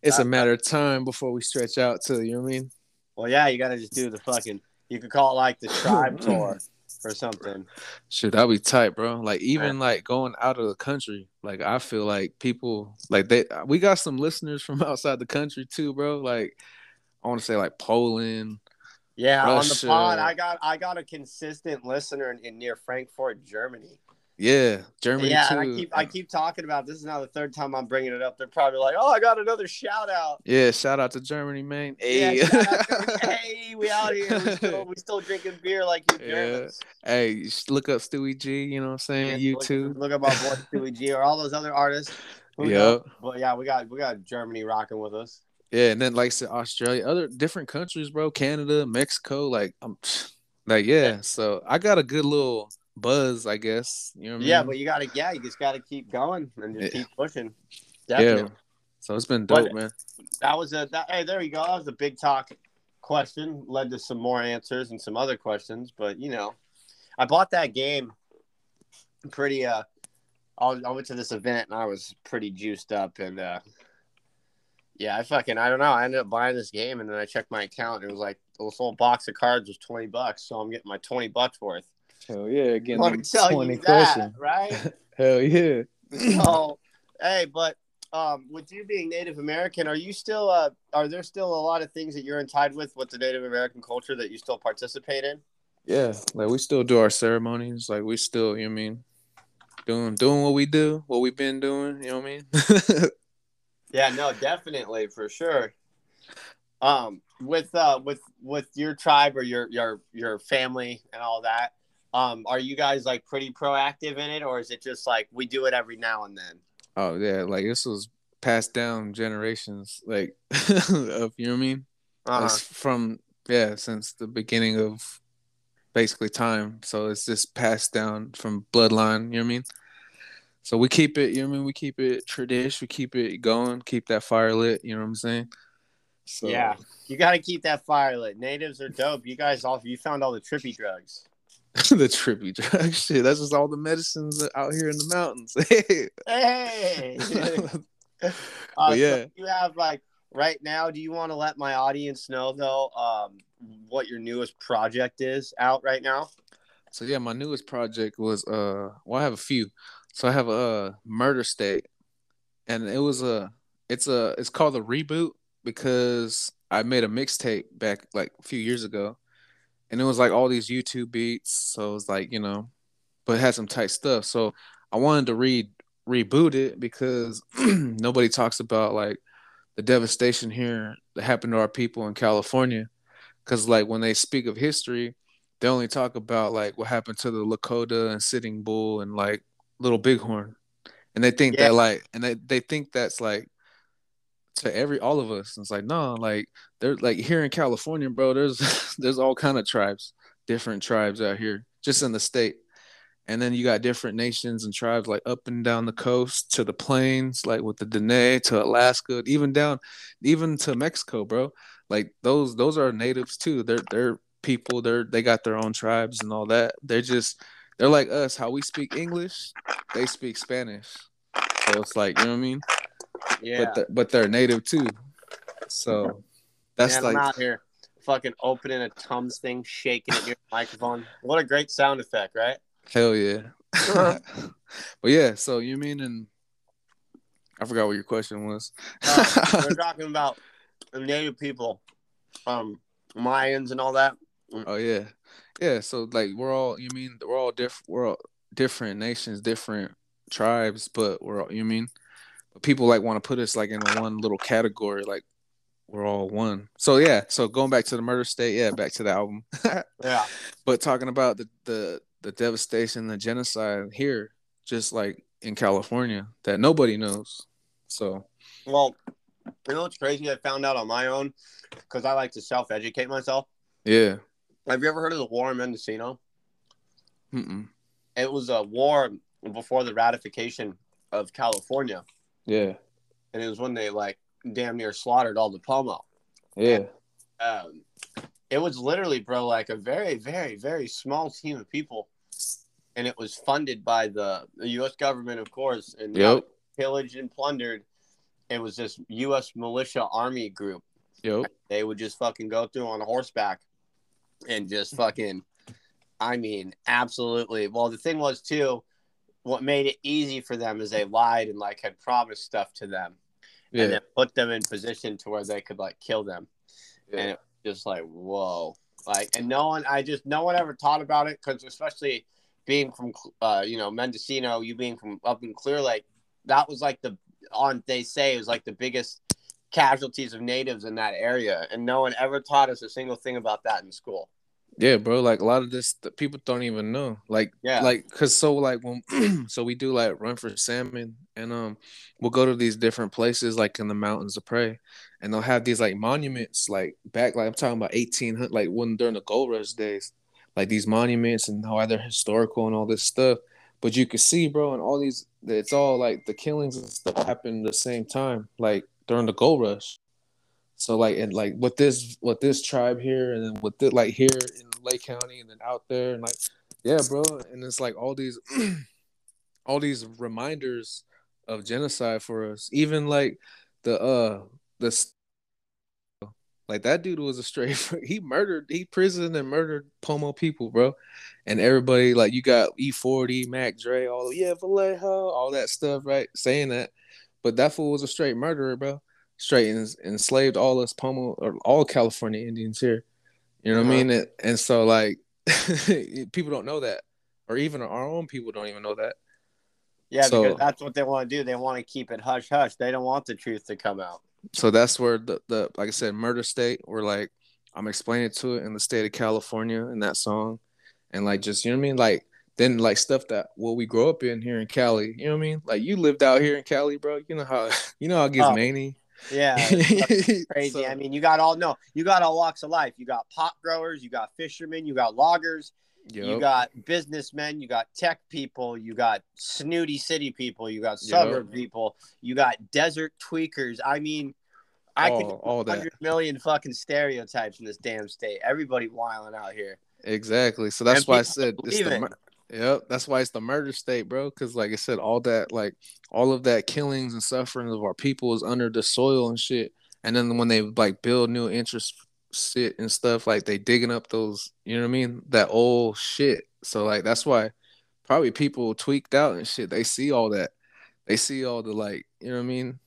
it's a matter of time before we stretch out to, you know what I mean? Well, yeah, you got to just do the fucking. You could call it like the tribe [laughs] tour or something. Shit, that'd be tight, bro. Like even like going out of the country, like I feel like people like they we got some listeners from [laughs] outside the country too, bro. Like I want to say like Poland. Yeah, on the pod, I got I got a consistent listener in, in near Frankfurt, Germany. Yeah, Germany yeah, too. I keep I keep talking about this is now the third time I'm bringing it up. They're probably like, "Oh, I got another shout out." yeah, shout out to Germany, man. Hey, Yeah, to- [laughs] hey, we out here. We [laughs] still, we still drinking beer like you Yeah. Germans. hey, look up Stewie G. You know what I'm saying? Yeah, YouTube. Look, look up our boy [laughs] Stewie G or all those other artists. Yeah. But yeah, we got we got Germany rocking with us. Yeah, and then like said, Australia, other different countries, bro. Canada, Mexico, like I'm, like yeah. So I got a good little buzz, I guess. You know what I mean? Yeah, but you gotta yeah, you just gotta keep going and just Yeah. keep pushing. yeah. So it's been But- dope, man. That was a that, hey, there you go. That was a big talk question. Led to some more answers and some other questions. But you know, I bought that game pretty uh I, I went to this event and I was pretty juiced up and uh yeah, I fucking I don't know. I ended up buying this game and then I checked my account and it was like this whole box of cards was twenty bucks, so I'm getting my twenty bucks worth. Hell yeah, again. Me tell you that, right? [laughs] Hell yeah. so hey but um with you being native american are you still uh are there still a lot of things that you're tied with with the native american culture that you still participate in Yeah, like we still do our ceremonies. Like we still, you know what I mean, doing doing what we do, what we've been doing. You know what I mean? [laughs] yeah no definitely for sure um with uh with with your tribe or your your your family and all that um are you guys like pretty proactive in it or is it just like we do it every now and then oh yeah, like this was passed down generations, like [laughs] of you know what I mean. uh-huh. From yeah, since the beginning of basically time. So it's just passed down from bloodline, you know what I mean? So we keep it, you know what I mean? We keep it tradition, we keep it going, keep that fire lit, you know what I'm saying? So yeah you got to keep that fire lit natives are dope you guys all you found all the trippy drugs [laughs] the trippy drug shit. That's just all the medicines out here in the mountains. [laughs] hey [laughs] Uh, yeah. so you have like right now. Do you want to let my audience know though, um, what your newest project is out right now? So yeah, my newest project was uh well I have a few. So I have a uh, murder state and it was a it's a it's called a reboot because I made a mixtape back like a few years ago. And it was like all these YouTube beats, so it was like, you know, but it had some tight stuff. So I wanted to read reboot it because [clears throat] nobody talks about like the devastation here that happened to our people in California. Cause like when they speak of history, they only talk about like what happened to the Lakota and Sitting Bull and like Little Bighorn, and they think Yeah. that like, and they they think that's like to every all of us. And it's like no, like they're like here in California, bro. There's [laughs] there's all kind of tribes, different tribes out here, just in the state. And then you got different nations and tribes like up and down the coast to the plains, like with the Dene to Alaska, even down, even to Mexico, bro. Like those those are natives too. They're they're people. They're they got their own tribes and all that. They're just they're like us. How we speak English, they speak Spanish. So it's like you know what I mean. Yeah, But they're, but they're native too. So that's Man, like I'm out here fucking opening a Tums thing, shaking it near the microphone. What a great sound effect, right? Hell yeah. Uh-huh. [laughs] but yeah, so you mean and I forgot what your question was. Uh, [laughs] we're talking about the native people, um, Mayans and all that. oh yeah, yeah. So like we're all you mean we're all different. We're all different nations, different tribes, but we're all you mean. People like want to put us like in one little category, like we're all one. So yeah. So going back to the murder state, yeah, back to the album. [laughs] Yeah. but talking about the the the devastation, the genocide here, just like in California, that nobody knows. So Well, you know what's crazy? I found out on my own because I like to self educate myself. yeah. Have you ever heard of the War in Mendocino? Mm-mm. It was a war before the ratification of California, Yeah. and it was when they like damn near slaughtered all the Pomo. Yeah. Um, it was literally, bro, like a very, very, very small team of people, and it was funded by the, the U.S. government, of course, and Yep. pillaged and plundered. It was this U.S. militia army group. Yep. They would just fucking go through on horseback and just fucking, I mean, absolutely. Well, the thing was too, what made it easy for them is they lied and like had promised stuff to them, and then put them in position to where they could like kill them. And Yeah. it was just like whoa, like, and no one, I just no one ever taught about it because especially being from, uh, you know, Mendocino, you being from up in Clear Lake, that was like the on they say it was like the biggest casualties of natives in that area, and no one ever taught us a single thing about that in school. Yeah, bro. Like a lot of this, the people don't even know. Like, Yeah. like, cause so like when, [clears throat] so we do like run for salmon, and um, we'll go to these different places like in the mountains of prey, and they'll have these like monuments like back, like I'm talking about eighteen hundred, like when during the gold rush days, like these monuments and how they're historical and all this stuff. But you can see, bro, and all these, it's all like the killings and stuff happen at the same time, like during the gold rush. So like and like with this with this tribe here and then with it like here in Lake County and then out there and like yeah, bro. And it's like all these [clears throat] all these reminders of genocide for us. Even like the uh the like that dude was a straight [laughs] he murdered he prisoned and murdered Pomo people, bro. And everybody like you got E40, Mac Dre, all yeah, Vallejo, all that stuff, right? Saying that. But that fool was a straight murderer, bro straight enslaved all us Pomo or all California Indians here. You know what I Uh-huh. mean? And, and so like [laughs] people don't know that, or even our own people don't even know that. Yeah, So- because that's what they want to do. They want to keep it hush hush. They don't want the truth to come out. So that's where the, the like I said, murder state. We're like I'm explaining to it in the state of California in that song, and like just you know what I mean, like. Then like stuff that what we grow up in here in Cali, you know what I mean? Like you lived out here in Cali, bro. You know how [laughs] you know how it gets Oh. many. Yeah, [laughs] crazy. So- I mean, you got all no, you got all walks of life. You got pot growers, you got fishermen, you got loggers, you got businessmen, you got tech people, you got snooty city people, you got suburb people, you got desert tweakers. I mean, I could all, all that. hundred million fucking stereotypes in this damn state. Everybody wiling out here. Exactly. So that's And why I said it's the Yep, that's why it's the murder state, bro. Because like I said, all that like all of that killings and suffering of our people is under the soil and shit. And then when they like build new interest shit and stuff, like they digging up those, you know what I mean? That old shit. So like that's why probably people tweaked out and shit. They see all that. They see all the like, you know what I mean?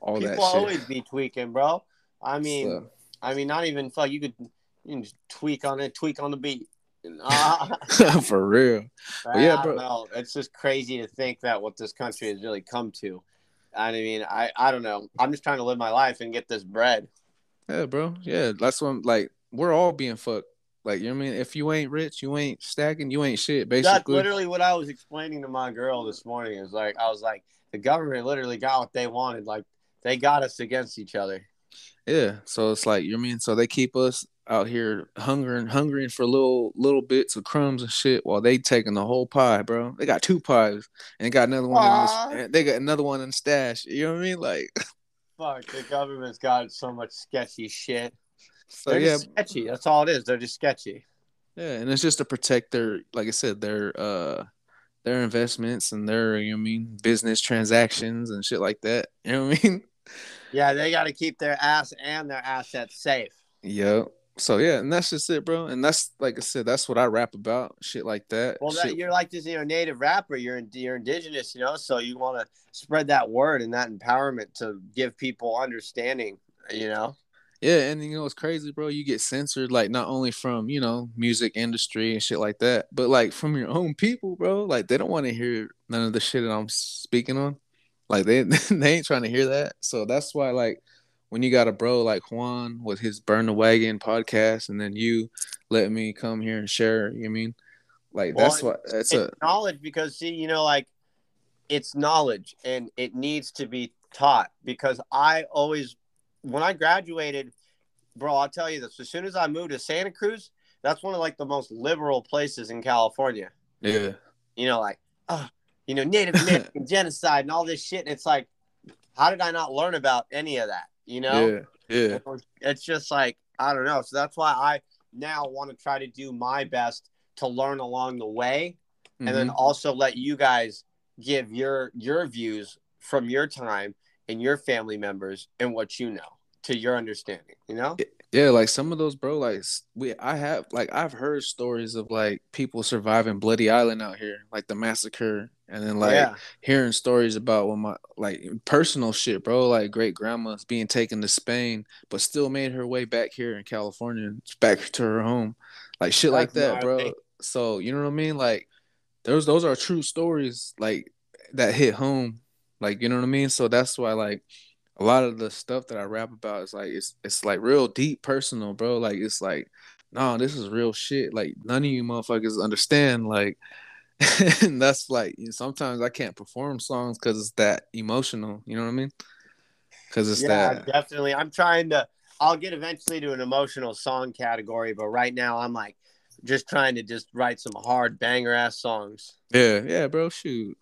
All people that shit. always be tweaking, bro. I mean, So- I mean, not even fuck. You could you can just tweak on it, tweak on the beat. Uh, [laughs] for real. But yeah, bro. don't know. It's just crazy to think that what this country has really come to. I mean, I, I don't know. I'm just trying to live my life and get this bread. Yeah, bro. Yeah, that's what like. We're all being fucked. Like, you know what I mean? If you ain't rich, you ain't stacking, you ain't shit, That's basically. literally what I was explaining to my girl this morning. Is like I was like, the government literally got what they wanted. Like they got us against each other. Yeah. So it's like, you know mean? So they keep us out here hungering, hungering for little little bits of crumbs and shit while they taking the whole pie, bro. They got two pies and got another one in this, they got another one in the stash. You know what I mean? Like [laughs] Fuck, the government's got so much sketchy shit. so They're yeah, just sketchy. That's all it is. They're just sketchy. Yeah, and it's just to protect their, like I said, their uh their investments and their, you know what I mean, business transactions and shit like that. You know what I mean? Yeah, they got to keep their ass and their assets safe. Yep. So yeah, and that's just it, bro. And that's like I said, that's what I rap about, shit like that. Well, that, you're like this, you know, native rapper. You're you're indigenous, you know, so you want to spread that word and that empowerment to give people understanding, you know. Yeah, and you know it's crazy, bro. You get censored like not only from you know music industry and shit like that, but like from your own people, bro. Like they don't want to hear none of the shit that I'm speaking on. Like they [laughs] they ain't trying to hear that. So that's why like when you got a bro like Juan with his Burn the Wagon podcast, and then you let me come here and share. You know I mean like Well, that's what that's it's a knowledge because see, you know, like it's knowledge and it needs to be taught because I always when I graduated, bro, I'll tell you this. As soon as I moved to Santa Cruz, that's one of like the most liberal places in California. yeah You know, like oh, you know, Native American [laughs] genocide and all this shit. And it's like, how did I not learn about any of that? You know? yeah yeah it's just like I don't know. So that's why I now want to try to do my best to learn along the way, and then Mhm. also let you guys give your your views from your time and your family members and what you know to your understanding. You know? Yeah, like some of those, bro. Like we, I have, like I've heard stories of like people surviving Bloody Island out here, like the massacre, and then like yeah, hearing stories about when my like personal shit, bro. Like great grandma's being taken to Spain, but still made her way back here in California, back to her home, like shit like that, bro. So you know what I mean? Like those, those are true stories, like that hit home, like you know what I mean. So that's why, like a lot of the stuff that I rap about is like it's it's like real deep personal, bro. Like it's like, no, this is real shit. Like none of you motherfuckers understand. Like, [laughs] and that's like you know, sometimes I can't perform songs because it's that emotional. You know what I mean? Because it's yeah, that. definitely. I'm trying to. I'll get eventually to an emotional song category, but right now I'm like just trying to just write some hard banger ass songs. Yeah, yeah, bro. Shoot,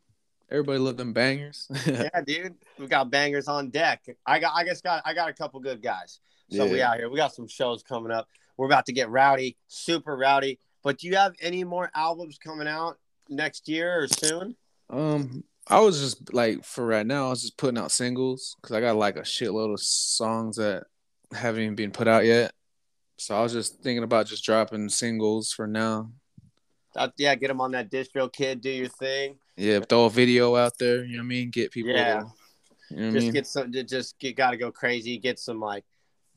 everybody love them bangers. [laughs] yeah, dude. We got bangers on deck. I got I guess got I got a couple good guys. So we out here. We got some shows coming up. We're about to get rowdy, super rowdy. But do you have any more albums coming out next year or soon? Um, I was just like for right now, I was just putting out singles because I got like a shitload of songs that haven't even been put out yet. So I was just thinking about just dropping singles for now. Uh, yeah, get them on that DistroKid, do your thing. Yeah, throw a video out there. You know what I mean? Get people. Yeah. You know I Just mean? get some ju- just get gotta go crazy, get some like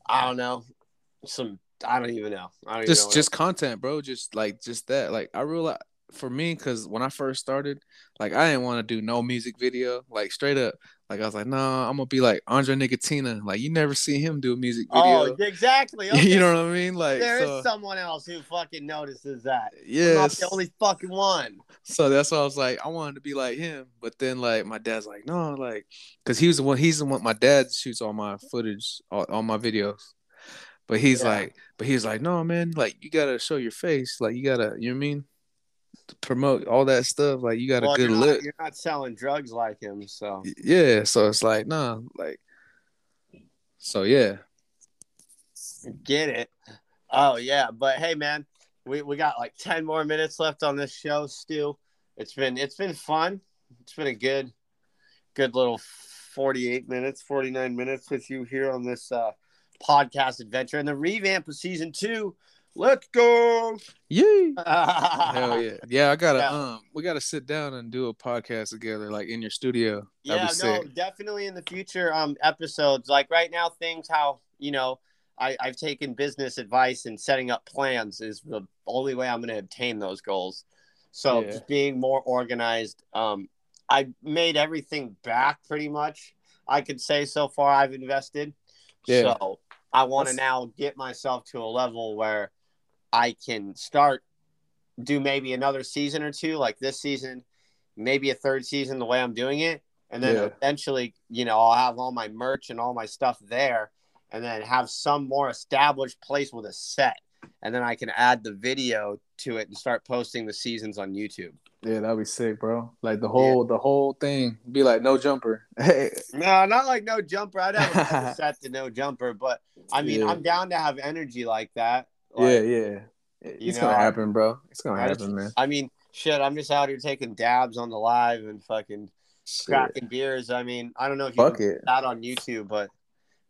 I don't know, some I don't even know. I don't even just know. just content, bro. Just like just that. Like I realized for me, because when I first started, like I didn't want to do no music video. Like straight up, like I was like, nah, I'm gonna be like Andre Nickatina. Like you never see him do a music video. Oh, video. exactly. [laughs] Okay. you know what I mean? Like There is so, someone else who fucking notices that. Not the only fucking one. So that's why I was like, I wanted to be like him, but then like my dad's like, no, like, cause he was the one. He's the one. My dad shoots all my footage, all, all my videos. But he's Yeah. like, but he's like, no, man, like you gotta show your face, like you gotta, you know what I mean? Promote all that stuff, like you got a good you're look. Not, you're not selling drugs like him, so Yeah, so it's like, nah, like, so yeah, get it. Oh yeah, but hey man, we, we got like ten more minutes left on this show, Stu. It's been it's been fun. It's been a good good little forty eight minutes, forty nine minutes with you here on this uh, podcast adventure and the revamp of season two. Let's go! yay, [laughs] hell yeah, yeah. I gotta, Yeah. um, we gotta sit down and do a podcast together, like in your studio. Yeah no sick. definitely in the future um episodes like right now things how you know I, I've taken business advice and setting up plans is the only way I'm going to obtain those goals. So Yeah. just being more organized. Um, I made everything back pretty much. I could say so far I've invested. Yeah. So I want to now get myself to a level where I can start do maybe another season or two, like this season, maybe a third season the way I'm doing it. And then Yeah. eventually, you know, I'll have all my merch and all my stuff there and then have some more established place with a set. And then I can add the video to it and start posting the seasons on YouTube. Yeah, that'd be sick, bro. Like the whole the whole thing be like no jumper. Hey, [laughs] No, not like no jumper. I'd have a set to no jumper, but I mean, [laughs] Yeah. I'm down to have energy like that. Yeah, Like, yeah. It's gonna happen, bro. It's gonna I happen, just- man. I mean, shit, I'm just out here taking dabs on the live and fucking Shit. cracking beers. I mean, I don't know if you Fuck can that on YouTube, but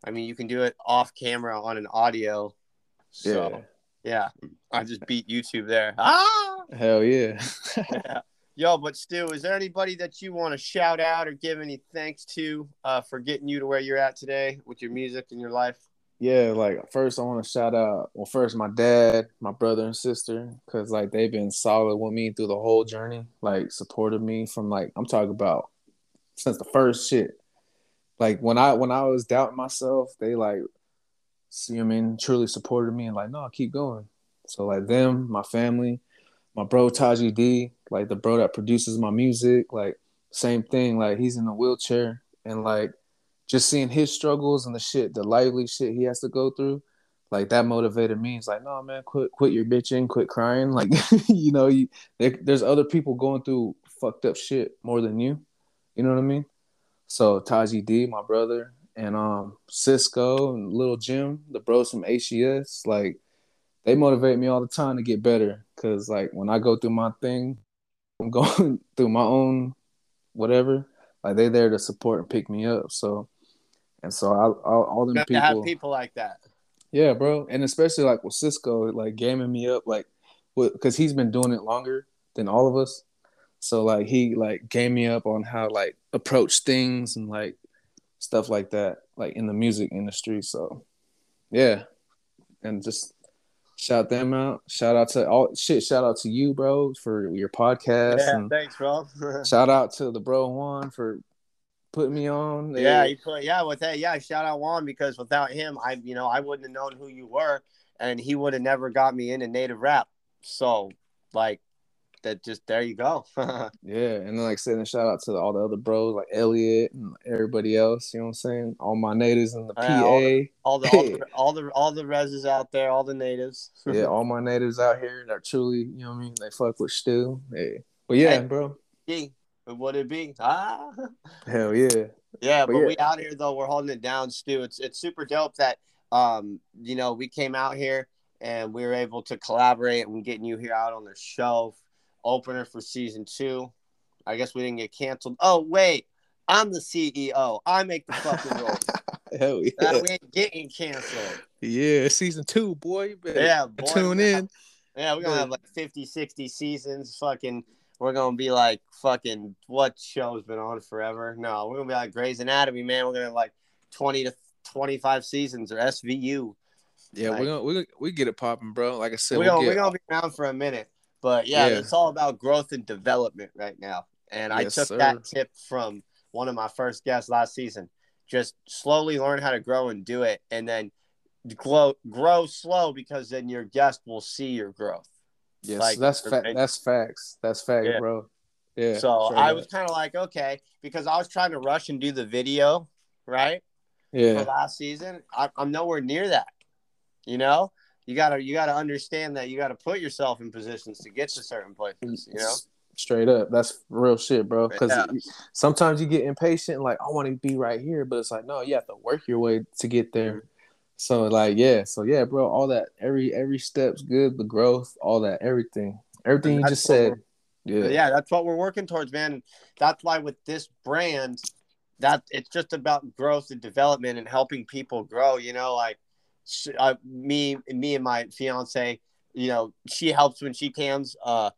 I mean, you can do it off camera on an audio So yeah, I just beat YouTube there. Ah, Hell yeah. [laughs] yeah. Yo, but Stu, is there anybody that you want to shout out or give any thanks to uh, for getting you to where you're at today with your music and your life? Yeah, like first I want to shout out well first my dad, my brother and sister cuz like they've been solid with me through the whole journey, like supported me from like I'm talking about since the first shit. Like when I when I was doubting myself, they like see I mean truly supported me and like no, keep going. So like them, my family, my bro Taji D, like the bro that produces my music, like same thing, like he's in a wheelchair and like just seeing his struggles and the shit, the lively shit he has to go through, like that motivated me. It's like, no, man, quit, quit your bitching, quit crying. [laughs] Like, you know, you there, there's other people going through fucked up shit more than you. You know what I mean? So Taji D, my brother, and um Cisco and Little Jim, the bros from HES, like they motivate me all the time to get better. Cause like when I go through my thing, I'm [laughs] going through my own whatever. Like they there to support and pick me up. So and so I, all, all them You have to people, have people like that. yeah, bro, and especially like with Cisco, like gaming me up, like, because he's been doing it longer than all of us. So like he like game me up on how like approach things and like stuff like that, like in the music industry. So yeah, and just shout them out. Shout out to all shit. Shout out to you, bro, for your podcast. Yeah, and thanks, bro. [laughs] shout out to the bro Juan for putting me on. yeah, you put yeah with that. Yeah, shout out Juan because without him, I you know I wouldn't have known who you were, and he would have never got me into native rap. So like that, just there you go. [laughs] Yeah, and then like saying shout out to all the other bros like Elliot and everybody else. You know what I'm saying? All my natives in the Yeah, PA. all the- all the all [laughs] the all the all the reses out there, all the natives. [laughs] yeah, all my natives out here that truly, you know what I mean? They fuck with Stu. Hey. But yeah, Hey. bro. Gee, would it be? Ah. [laughs] Hell yeah. Yeah, But but yeah. we out here though. We're holding it down, Stu. It's it's super dope that um you know we came out here and we were able to collaborate and getting you here out on the show, opener for season two. I guess we didn't get canceled. Oh wait, I'm the CEO. I make the fucking [laughs] rules. Hell yeah. That we ain't getting canceled. Yeah, season two, boy. Yeah, boy, tune in. Yeah, we're gonna have like 50, 60 seasons. Fucking, we're gonna be like fucking what show's been on forever? No, we're gonna be like Grey's Anatomy, man. We're gonna like twenty to twenty five seasons or SVU. Yeah, Like- we're gonna we gonna, we get it popping, bro. Like I said, we're we'll gonna get, we're gonna be around for a minute, but yeah, Yeah. it's all about growth and development right now. And I took sir. that tip from one of my first guests last season. Just slowly learn how to grow and do it, and then grow grow slow because then your guest will see your growth. Yes, like- that's fa- that's facts. That's facts, Yeah. bro. Yeah. so straight I was kind of like, okay, because I was trying to rush and do the video, right? For yeah. last season, I, I'm nowhere near that. You know, you gotta you gotta understand that you gotta put yourself in positions to get to certain places. You mm, know, Straight up, that's real shit, bro. Because Yeah. sometimes you get impatient, like I want to be right here, but it's like no, you have to work your way to get there. Mm-hmm. So like yeah, so yeah, bro, all that every every step's good, the growth, all that, everything, everything you That's just said. Yeah, yeah, that's what we're working towards, man. And that's why with this brand, that it's just about growth and development and helping people grow. You know, like uh, me, me and my fiance. You know, she helps when she cans. Uh,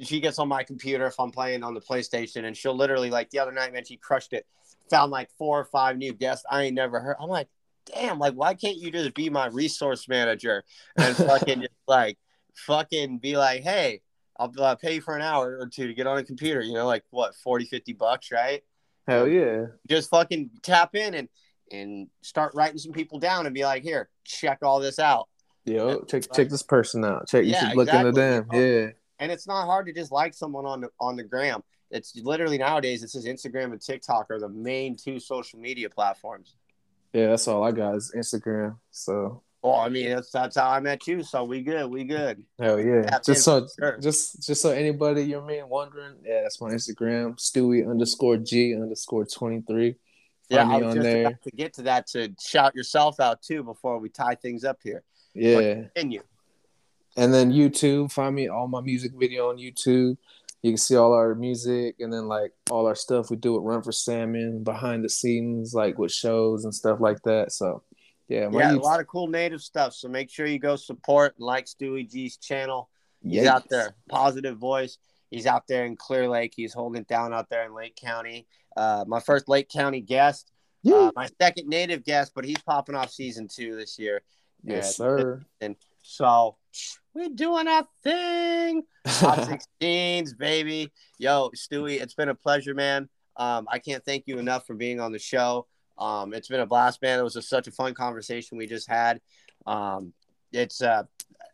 she gets on my computer if I'm playing on the PlayStation, and she'll literally like the other night, man, she crushed it. Found like four or five new guests I ain't never heard. I'm like, damn, like why can't you just be my resource manager and fucking [laughs] just like fucking be like, hey, I'll uh, pay you for an hour or two to get on a computer, you know, like what, 40, 50 bucks, right? hell yeah, Just fucking tap in and and start writing some people down and be like, here, check all this out. yo, check check this person out. Check, you Yeah, should look into exactly. them. Yeah, And it's not hard to just like someone on the on the gram. It's literally nowadays it says Instagram and TikTok are the main two social media platforms. Yeah, that's all I got is Instagram. So Well, I mean, that's that's how I met you, so we good, we good. hell yeah, Tap just so sure. just just so anybody you know what I mean wondering, yeah, that's my Instagram, Stewie underscore G underscore twenty three. Yeah, I was just there. about to get to that to shout yourself out too before we tie things up here. Yeah. Continue. And then YouTube, find me all my music video on YouTube. You can see all our music and then like all our stuff we do with Run for Salmon, behind the scenes, like with shows and stuff like that. So Yeah, Yeah, a lot of cool native stuff. So make sure you go support and like Stewie G's channel. He's Yes. out there, positive voice. He's out there in Clear Lake. He's holding it down out there in Lake County. Uh, my first Lake County guest, Yeah. uh, my second native guest, but he's popping off season two this year. yes, And- sir. So we're doing our thing. Top [laughs] 16s, baby. Yo, Stewie, it's been a pleasure, man. Um, I can't thank you enough for being on the show. Um, it's been a blast, man. It was a, such a fun conversation we just had. Um, it's uh,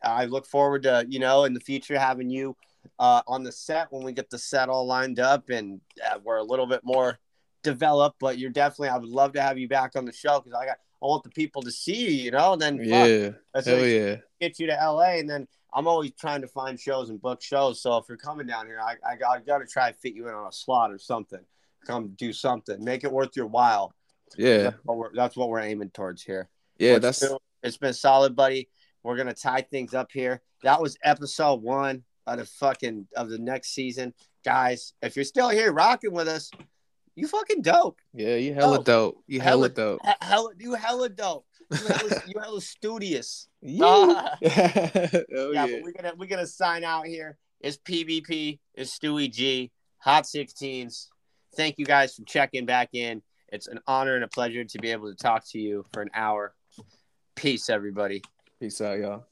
I look forward to you know in the future having you uh, on the set when we get the set all lined up and uh, we're a little bit more developed. But you're definitely I would love to have you back on the show because I got I want the people to see you, you know. And then fuck, yeah. that's Hell yeah. get you to LA, and then I'm always trying to find shows and book shows. So if you're coming down here, I I, got- I got to try to fit you in on a slot or something. Come do something, make it worth your while. Yeah. That's what we're, that's what we're aiming towards here. Yeah. That's it's been solid, buddy. We're gonna tie things up here. That was episode one of the fucking of the next season, guys. If you're still here rocking with us, you fucking dope. yeah. You hella Oh, dope. You hella- hella dope. He- Hella, you hella dope. You hella, [laughs] you hella studious. Yeah. Ah. Yeah, yeah. but we're gonna we're gonna sign out here. It's PvP. It's Stewie G. Hot 16s. Thank you guys for checking back in. It's an honor and a pleasure to be able to talk to you for an hour. Peace, everybody. Peace out, y'all.